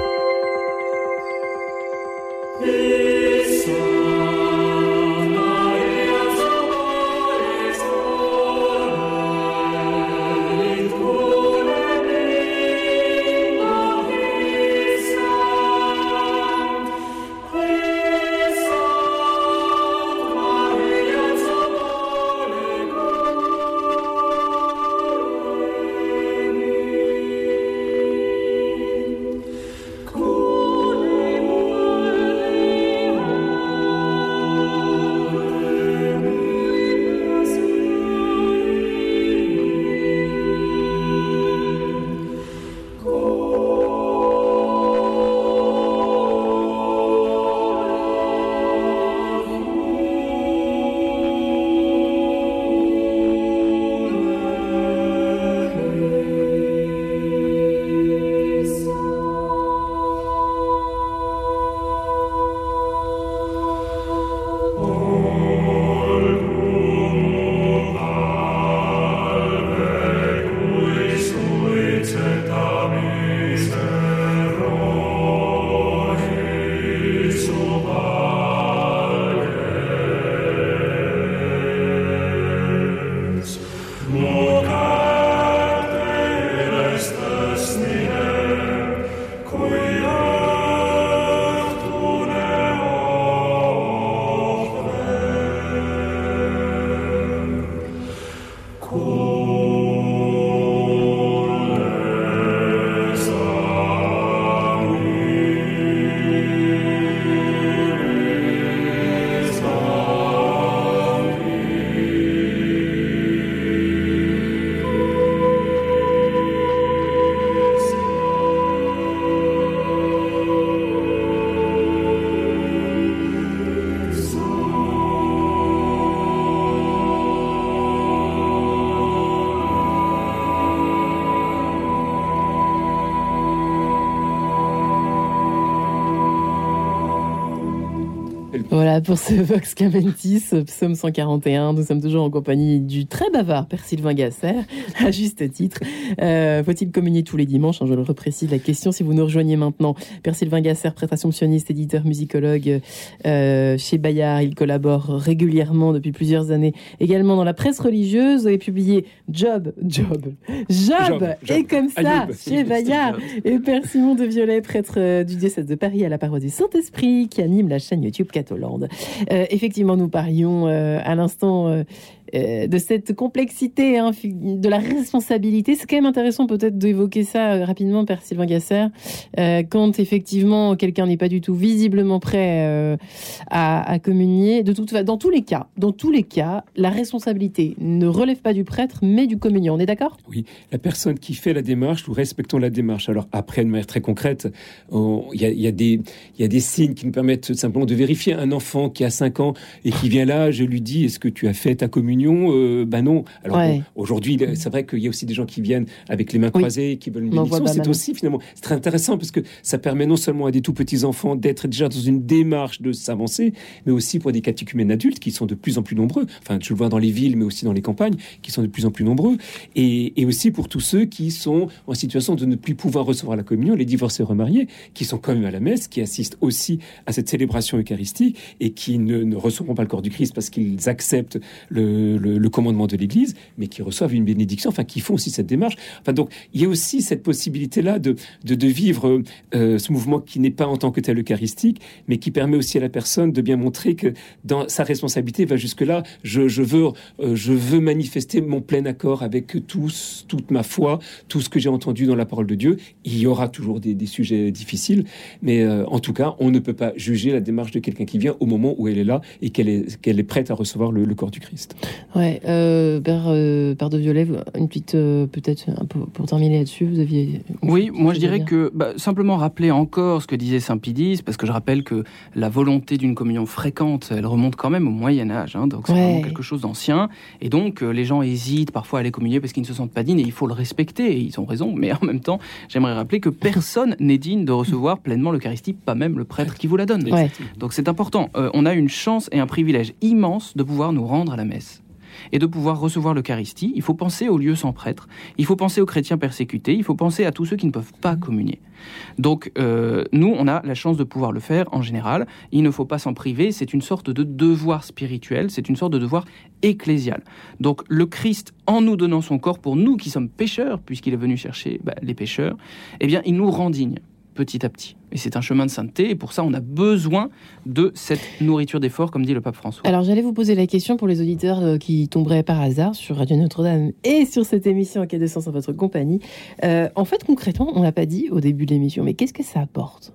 Voilà pour ce Vox Camentis, psaume 141. Nous sommes toujours en compagnie du très bavard Père Sylvain Gasser, à juste titre. Euh, Faut-il communier tous les dimanches hein, Je le reprécise la question si vous nous rejoignez maintenant. Père Sylvain Gasser, prêtre assomptionniste, éditeur, musicologue euh, chez Bayard. Il collabore régulièrement depuis plusieurs années. Également dans la presse religieuse, vous avez publié Job, Job, Job, et comme ça Ayoub. chez Bayard. Et Père Simon de Violet, prêtre du diocèse de Paris à la parole du Saint-Esprit, qui anime la chaîne YouTube Catholande. Euh, effectivement, nous parlions euh, à l'instant euh, de cette complexité, hein, de la responsabilité. C'est quand même intéressant peut-être d'évoquer ça euh, rapidement, Père Sylvain Gasser, euh, quand effectivement quelqu'un n'est pas du tout visiblement prêt à, communier. De toute dans tous les cas, dans tous les cas, la responsabilité ne relève pas du prêtre, mais du communion. On est d'accord? Oui, la personne qui fait la démarche, nous respectons la démarche. Alors après, de manière très concrète, il y a des signes qui nous permettent simplement de vérifier. Un enfant qui a 5 ans et qui vient là, je lui dis, est-ce que tu as fait ta communion? Euh, Ben non. Alors Ouais. bon, aujourd'hui, c'est vrai qu'il y a aussi des gens qui viennent avec les mains croisées, qui veulent une bénédiction. C'est aussi finalement, c'est très intéressant parce que ça permet non seulement à des tout petits enfants d'être déjà dans une démarche de s'avancer, mais aussi pour des catéchumènes adultes qui sont de plus en plus nombreux. Enfin, je le vois dans les villes, mais aussi dans les campagnes, qui sont de plus en plus nombreux. Et, et aussi pour tous ceux qui sont en situation de ne plus pouvoir recevoir la communion, les divorcés remariés, qui sont quand même à la messe, qui assistent aussi à cette célébration eucharistique et qui ne, ne recevront pas le corps du Christ parce qu'ils acceptent le, le- commandement de l'Église, mais qui reçoivent une bénédiction, enfin qui font aussi cette démarche. Enfin donc il y a aussi cette possibilité-là de, de, vivre euh, ce mouvement qui n'est pas en tant que tel eucharistique, mais qui permet aussi à la personne de bien montrer que dans sa responsabilité va jusque-là. Je, je veux, euh, je veux manifester mon plein accord avec tous, toute ma foi, tout ce que j'ai entendu dans la parole de Dieu. Il y aura toujours des, sujets difficiles, mais euh, en tout cas, on ne peut pas juger la démarche de quelqu'un qui vient au moment où elle est là et qu'elle est, qu'elle est prête à recevoir le corps du Christ. Ouais, euh, Père, euh, Père de Violet, une petite, euh, peut-être, pour terminer là-dessus, vous aviez. Oui, moi je dirais que bah, simplement rappeler encore ce que disait Saint Pidis, parce que je rappelle que la volonté d'une communion fréquente, elle remonte quand même au Moyen Âge, hein, donc c'est Ouais. vraiment quelque chose d'ancien. Et donc les gens hésitent parfois à aller communier parce qu'ils ne se sentent pas dignes, et il faut le respecter, et ils ont raison. Mais en même temps, j'aimerais rappeler que personne n'est digne de recevoir pleinement l'Eucharistie, pas même le prêtre qui vous la donne. Ouais. Donc c'est important. On a une chance et un privilège immense de pouvoir nous rendre à la messe et de pouvoir recevoir l'Eucharistie. Il faut penser aux lieux sans prêtre, il faut penser aux chrétiens persécutés, il faut penser à tous ceux qui ne peuvent pas communier. Donc euh, nous, on a la chance de pouvoir le faire en général. Il ne faut pas s'en priver, c'est une sorte de devoir spirituel, c'est une sorte de devoir ecclésial. Donc le Christ, en nous donnant son corps pour nous qui sommes pécheurs, puisqu'il est venu chercher bah, les pécheurs, eh bien il nous rend dignes petit à petit. Et c'est un chemin de sainteté, et pour ça, on a besoin de cette nourriture d'effort, comme dit le pape François. Alors j'allais vous poser la question pour les auditeurs euh, qui tomberaient par hasard sur Radio Notre-Dame et sur cette émission en quai de sens en votre compagnie. Euh, en fait, concrètement, on l'a pas dit au début de l'émission, mais qu'est-ce que ça apporte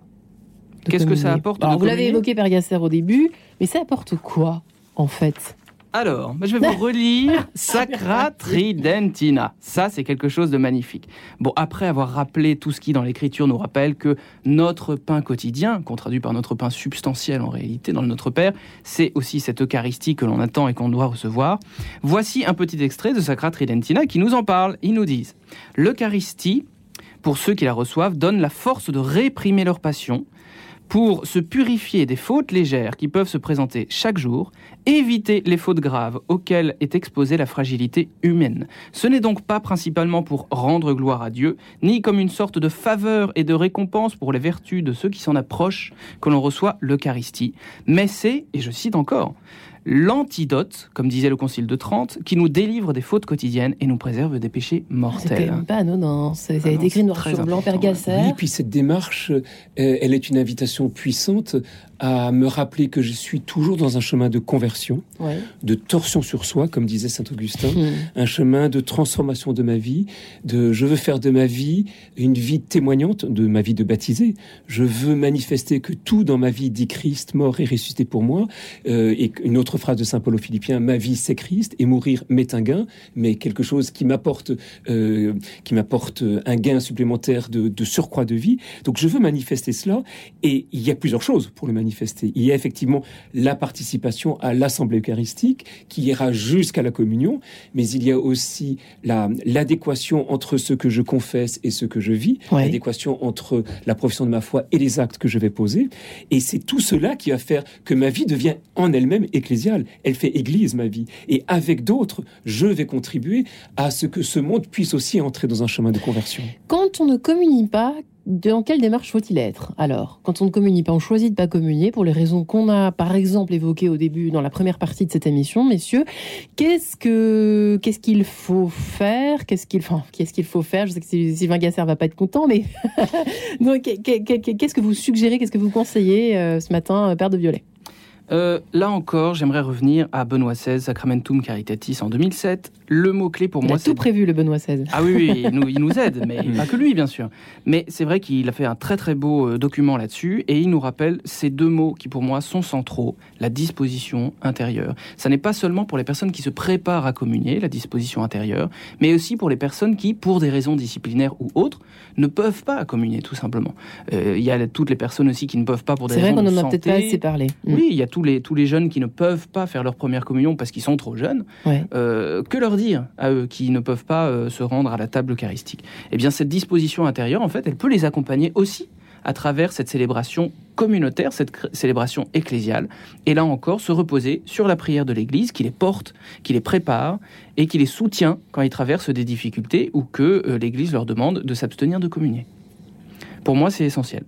Qu'est-ce que ça apporte Alors vous l'avez évoqué Père Gasser au début, mais ça apporte quoi en fait? Alors, bah, je vais vous relire Sacra Tridentina. Ça, c'est quelque chose de magnifique. Bon, après avoir rappelé tout ce qui, dans l'Écriture, nous rappelle que notre pain quotidien, qu'on traduit par notre pain substantiel en réalité dans le Notre Père, c'est aussi cette Eucharistie que l'on attend et qu'on doit recevoir. Voici un petit extrait de Sacra Tridentina qui nous en parle. Ils nous disent L'Eucharistie, pour ceux qui la reçoivent, donne la force de réprimer leur passion pour se purifier des fautes légères qui peuvent se présenter chaque jour, éviter les fautes graves auxquelles est exposée la fragilité humaine. Ce n'est donc pas principalement pour rendre gloire à Dieu, ni comme une sorte de faveur et de récompense pour les vertus de ceux qui s'en approchent que l'on reçoit l'Eucharistie, mais c'est, et je cite encore, l'antidote, comme disait le Concile de Trente, qui nous délivre des fautes quotidiennes et nous préserve des péchés mortels. même pas anodin. Ça, ça a été non, écrit noir sur blanc, Père. Oui, puis cette démarche, euh, elle est une invitation puissante à me rappeler que je suis toujours dans un chemin de conversion, Ouais. de torsion sur soi, comme disait saint Augustin, Hmm. un chemin de transformation de ma vie, de je veux faire de ma vie une vie témoignante de ma vie de baptisé. Je veux manifester que tout dans ma vie dit Christ mort et ressuscité pour moi. Euh, et une autre phrase de saint Paul aux Philippiens ma vie c'est Christ et mourir m'est un gain, mais quelque chose qui m'apporte euh, qui m'apporte un gain supplémentaire de, de surcroît de vie. Donc je veux manifester cela et il y a plusieurs choses pour le manifester. Manifester. Il y a effectivement la participation à l'Assemblée eucharistique qui ira jusqu'à la communion, mais il y a aussi la- l'adéquation entre ce que je confesse et ce que je vis, Ouais. l'adéquation entre la profession de ma foi et les actes que je vais poser. Et c'est tout cela qui va faire que ma vie devient en elle-même ecclésiale. Elle fait église, ma vie. Et avec d'autres, je vais contribuer à ce que ce monde puisse aussi entrer dans un chemin de conversion. Quand on ne communie pas, dans quelle démarche faut-il être Alors, quand on ne communie pas, on choisit de pas communier pour les raisons qu'on a, par exemple, évoquées au début dans la première partie de cette émission, messieurs. Qu'est-ce que qu'est-ce qu'il faut faire? Qu'est-ce qu'il qu'est-ce qu'il faut faire? Je sais que Sy- Sylvain Gasser va pas être content, mais qu'est-ce que vous suggérez? Qu'est-ce que vous conseillez euh, ce matin, euh, Père de Violet? Euh, là encore, j'aimerais revenir à Benoît XVI, Sacramentum Caritatis en 2007. Le mot-clé pour Il moi, a tout prévu, le Benoît XVI. Ah oui, oui, il nous, il nous aide, mais pas que lui, bien sûr. Mais c'est vrai qu'il a fait un très très beau euh, document là-dessus, et il nous rappelle ces deux mots qui pour moi sont centraux, la disposition intérieure. Ça n'est pas seulement pour les personnes qui se préparent à communier, la disposition intérieure, mais aussi pour les personnes qui, pour des raisons disciplinaires ou autres, ne peuvent pas communier, tout simplement. Euh, Il y a toutes les personnes aussi qui ne peuvent pas pour des C'est vrai raisons qu'on de en a peut-être pas assez parlé. Mm. Oui, il y a tous les, tous les jeunes qui ne peuvent pas faire leur première communion parce qu'ils sont trop jeunes. Ouais. Euh, que leur dire à eux qui ne peuvent pas euh, se rendre à la table eucharistique Eh bien, cette disposition intérieure, en fait, elle peut les accompagner aussi à travers cette célébration communautaire, cette célébration ecclésiale, et là encore se reposer sur la prière de l'Église qui les porte, qui les prépare et qui les soutient quand ils traversent des difficultés ou que euh, l'Église leur demande de s'abstenir de communier. Pour moi, c'est essentiel.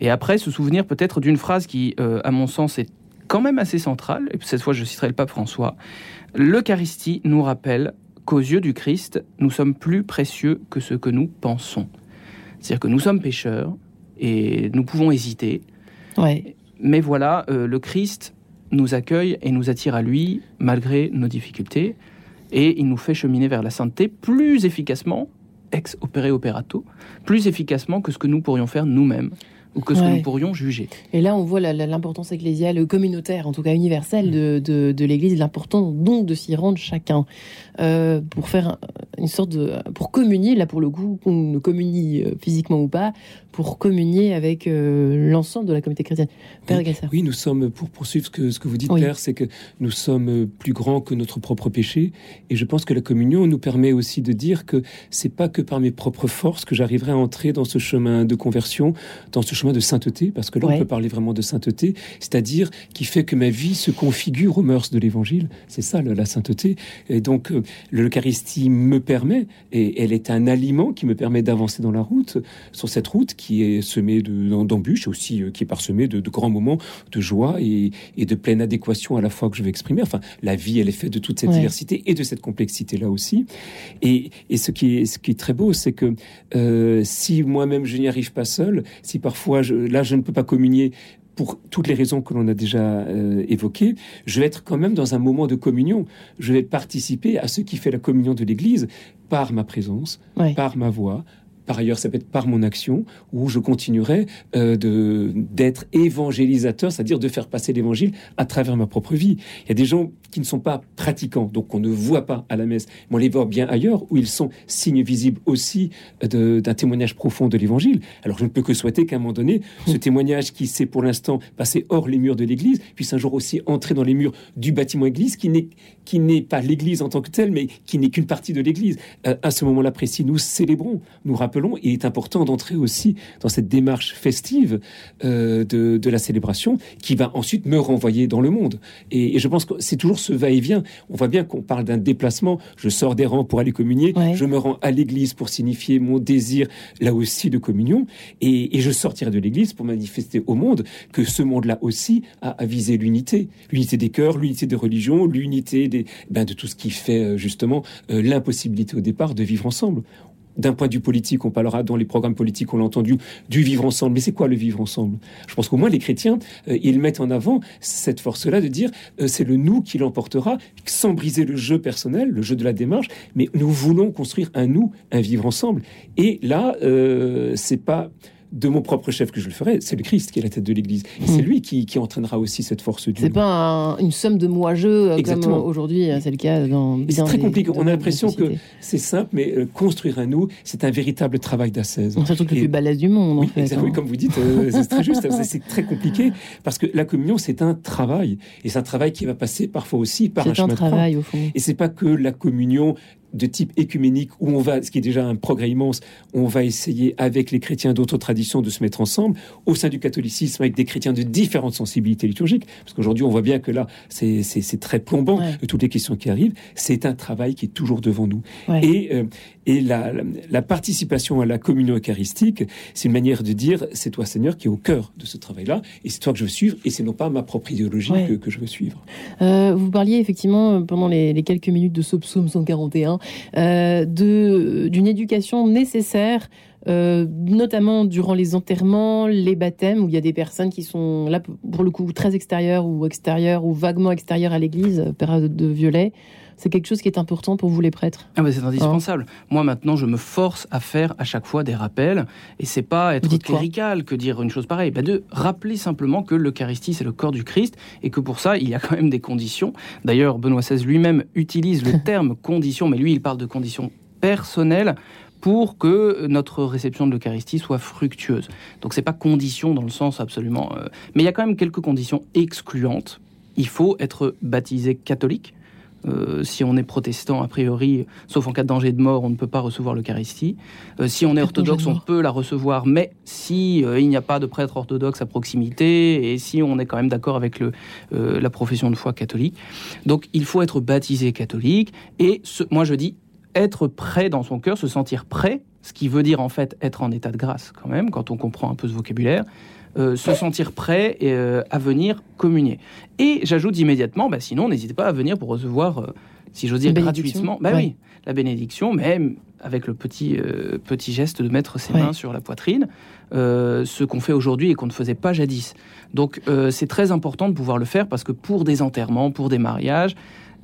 Et après, se souvenir peut-être d'une phrase qui, euh, à mon sens, est quand même assez centrale, et cette fois je citerai le pape François, l'Eucharistie nous rappelle qu'aux yeux du Christ, nous sommes plus précieux que ce que nous pensons. C'est-à-dire que nous sommes pécheurs et nous pouvons hésiter, Ouais. mais voilà, euh, le Christ nous accueille et nous attire à lui malgré nos difficultés, et il nous fait cheminer vers la sainteté plus efficacement, ex opere operato, plus efficacement que ce que nous pourrions faire nous-mêmes ou que ce que nous pourrions juger. Et là, on voit l'importance ecclésiale, communautaire, en tout cas universelle, de, de, de l'Église, l'importance donc de s'y rendre chacun euh, pour faire un- une sorte de, pour communier. Là, pour le coup, qu'on ne communie euh, physiquement ou pas, pour communier avec euh, l'ensemble de la communauté chrétienne. Père Gasser. Oui, nous sommes, pour poursuivre ce que, ce que vous dites, Oui. Père, c'est que nous sommes plus grands que notre propre péché. Et je pense que la communion nous permet aussi de dire que c'est pas que par mes propres forces que j'arriverai à entrer dans ce chemin de conversion, dans ce chemin de sainteté, parce que là, Ouais. on peut parler vraiment de sainteté, c'est-à-dire qui fait que ma vie se configure aux mœurs de l'évangile. C'est ça, la, la sainteté. Et donc, euh, l'Eucharistie me permet, et elle est un aliment qui me permet d'avancer dans la route, sur cette route qui est semée de- d'em- d'embûches, aussi euh, qui est parsemée de, de grands moments de joie et, et de pleine adéquation à la fois que je vais exprimer. Enfin, la vie, elle est faite de toute cette Ouais. diversité et de cette complexité-là aussi. Et, et ce, qui est, ce qui est très beau, c'est que euh, si moi-même je n'y arrive pas seul, si parfois, je, là, je ne peux pas communier pour toutes les raisons que l'on a déjà euh, évoquées, je vais être quand même dans un moment de communion. Je vais participer à ce qui fait la communion de l'Église par ma présence, par ma voix. Par ailleurs, ça peut être par mon action, où je continuerai euh, de d'être évangélisateur, c'est-à-dire de faire passer l'évangile à travers ma propre vie. Il y a des gens qui ne sont pas pratiquants, donc on ne voit pas à la messe, mais on les voit bien ailleurs, où ils sont signes visibles aussi de- d'un témoignage profond de l'évangile. Alors je ne peux que souhaiter qu'à un moment donné, ce témoignage qui s'est pour l'instant passé hors les murs de l'Église, puisse un jour aussi entrer dans les murs du bâtiment Église, qui n'est qui n'est pas l'Église en tant que telle, mais qui n'est qu'une partie de l'Église. Euh, à ce moment-là précis, nous célébrons, nous rappelons, et il est important d'entrer aussi dans cette démarche festive euh, de, de la célébration, qui va ensuite me renvoyer dans le monde. Et, et je pense que c'est toujours ce va-et-vient. On voit bien qu'on parle d'un déplacement. Je sors des rangs pour aller communier, je me rends à l'Église pour signifier mon désir, là aussi, de communion, et, et je sortirai de l'Église pour manifester au monde que ce monde-là aussi a, a visé l'unité, l'unité des cœurs, l'unité des religions, l'unité des, ben, de tout ce qui fait euh, justement euh, l'impossibilité au départ de vivre ensemble. D'un point de vue politique, on parlera dans les programmes politiques, on l'a entendu, du vivre ensemble. Mais c'est quoi le vivre ensemble? Je pense qu'au moins les chrétiens, euh, ils mettent en avant cette force-là de dire euh, c'est le nous qui l'emportera, sans briser le jeu personnel, le jeu de la démarche, mais nous voulons construire un nous, un vivre ensemble. Et là, euh, c'est pas de mon propre chef que je le ferai, c'est le Christ qui est la tête de l'Église. Et c'est lui qui, qui entraînera aussi cette force du C'est pas un- une somme de moi-jeu euh, comme aujourd'hui, euh, c'est le cas dans. C'est très des compliqué. On a l'impression que c'est simple, mais euh, construire un nous, c'est un véritable travail d'assaise. C'est le truc le plus balèze du monde, en Oui, fait. exact- oui, hein. comme vous dites, euh, c'est très juste. C'est- très compliqué parce que la communion, c'est un travail. Et c'est un travail qui va passer parfois aussi par un C'est un chemin de croix. travail, au fond. Et c'est pas que la communion de type écuménique où on va, ce qui est déjà un progrès immense, on va essayer avec les chrétiens d'autres traditions de se mettre ensemble au sein du catholicisme avec des chrétiens de différentes sensibilités liturgiques. Parce qu'aujourd'hui, on voit bien que là, c'est c'est- c'est très plombant Ouais. toutes les questions qui arrivent. C'est un travail qui est toujours devant nous. Ouais. Et, euh, et la, participation à la communion eucharistique, c'est une manière de dire, c'est toi Seigneur qui est au cœur de ce travail-là, et c'est toi que je veux suivre, et c'est non pas ma propre idéologie Ouais. que, que je veux suivre. Euh, vous parliez effectivement euh, pendant les, les quelques minutes de ce psaume 141 euh, de d'une éducation nécessaire, euh, notamment durant les enterrements, les baptêmes, où il y a des personnes qui sont là pour le coup très extérieures ou extérieures ou vaguement extérieures à l'église, euh, période de violet. C'est quelque chose qui est important pour vous les prêtres. Ah bah c'est indispensable. Moi maintenant, je me force à faire à chaque fois des rappels, et c'est pas être clérical que dire une chose pareille. Bah de rappeler simplement que l'Eucharistie c'est le corps du Christ, et que pour ça il y a quand même des conditions. D'ailleurs, Benoît XVI lui-même utilise le terme condition, mais lui il parle de conditions personnelles pour que notre réception de l'Eucharistie soit fructueuse. Donc c'est pas condition dans le sens absolument, euh, mais il y a quand même quelques conditions excluantes. Il faut être baptisé catholique. Euh, si on est protestant, a priori, sauf en cas de danger de mort, on ne peut pas recevoir l'Eucharistie. Euh, si on est orthodoxe, on peut la recevoir, mais si euh, il n'y a pas de prêtre orthodoxe à proximité et si on est quand même d'accord avec le, la profession de foi catholique, donc il faut être baptisé catholique. Et ce- moi, je dis être prêt dans son cœur, se sentir prêt, ce qui veut dire en fait être en état de grâce quand même, quand on comprend un peu ce vocabulaire. Euh, se sentir prêt euh, à venir communier. Et j'ajoute immédiatement, bah, sinon n'hésitez pas à venir pour recevoir, euh, si j'ose dire gratuitement, bah Ouais. oui, la bénédiction, même avec le petit, petit geste de mettre ses Ouais. mains sur la poitrine, ce qu'on fait aujourd'hui et qu'on ne faisait pas jadis. Donc c'est très important de pouvoir le faire parce que pour des enterrements, pour des mariages,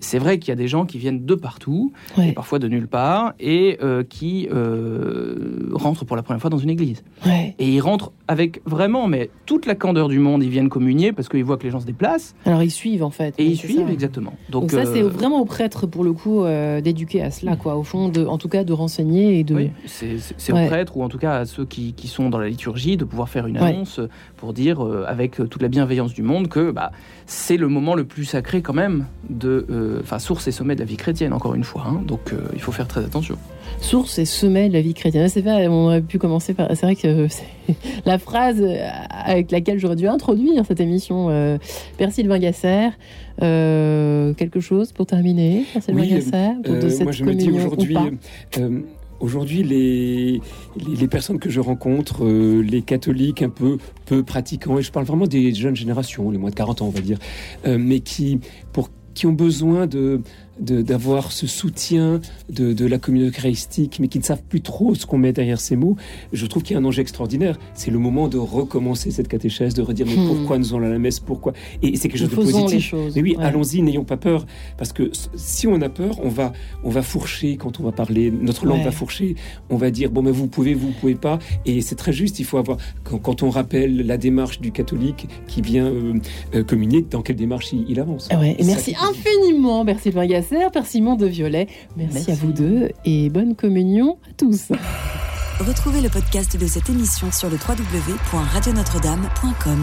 c'est vrai qu'il y a des gens qui viennent de partout, Ouais. et parfois de nulle part, et euh, qui euh, rentrent pour la première fois dans une église. Ouais. Et ils rentrent avec vraiment, mais toute la candeur du monde, ils viennent communier parce qu'ils voient que les gens se déplacent, Alors ils suivent en fait. et ils c'est suivent ça. exactement. Donc, Donc, ça, c'est euh, vraiment aux prêtres, pour le coup, d'éduquer à cela, quoi. Au fond, de, en tout cas, de renseigner et de. Oui, c'est c'est- c'est Ouais. aux prêtres ou en tout cas à ceux qui, qui sont dans la liturgie de pouvoir faire une annonce pour dire avec toute la bienveillance du monde que bah, c'est le moment le plus sacré quand même de, euh, enfin source et sommet de la vie chrétienne encore une fois. hein. donc euh, il faut faire très attention. Source et sommet de la vie chrétienne. C'est pas, on aurait pu commencer par. C'est vrai que c'est la phrase euh, avec laquelle j'aurais dû introduire cette émission. Euh, Père Sylvain Gasser, euh, quelque chose pour terminer Père Sylvain Oui, Gasser, pour de Euh, cette moi, je me dis aujourd'hui, euh, aujourd'hui, les, les, les personnes que je rencontre, euh, les catholiques un peu peu pratiquants, et je parle vraiment des jeunes générations, les moins de 40 ans, on va dire, euh, mais qui, pour qui ont besoin de d'avoir ce soutien de, de la communauté eucharistique, mais qui ne savent plus trop ce qu'on met derrière ces mots, je trouve qu'il y a un enjeu extraordinaire. C'est le moment de recommencer cette catéchèse, de redire mais Hmm. pourquoi nous allons à la messe, pourquoi? Et c'est quelque chose de Faisons positif. Mais oui, Ouais. allons-y, n'ayons pas peur, parce que si on a peur, on va, on va fourcher quand on va parler. Notre langue Ouais. va fourcher. On va dire bon, mais vous pouvez, vous pouvez pas. Et c'est très juste. Il faut avoir quand, quand on rappelle la démarche du catholique qui vient euh, euh, communier, dans quelle démarche il, il avance. Ouais, et merci infiniment, Père Sylvain Gasser, Père Simon de Violet. Merci, Merci. à vous deux et bonne communion à tous. Retrouvez le podcast de cette émission sur le www.radionotre-dame.com.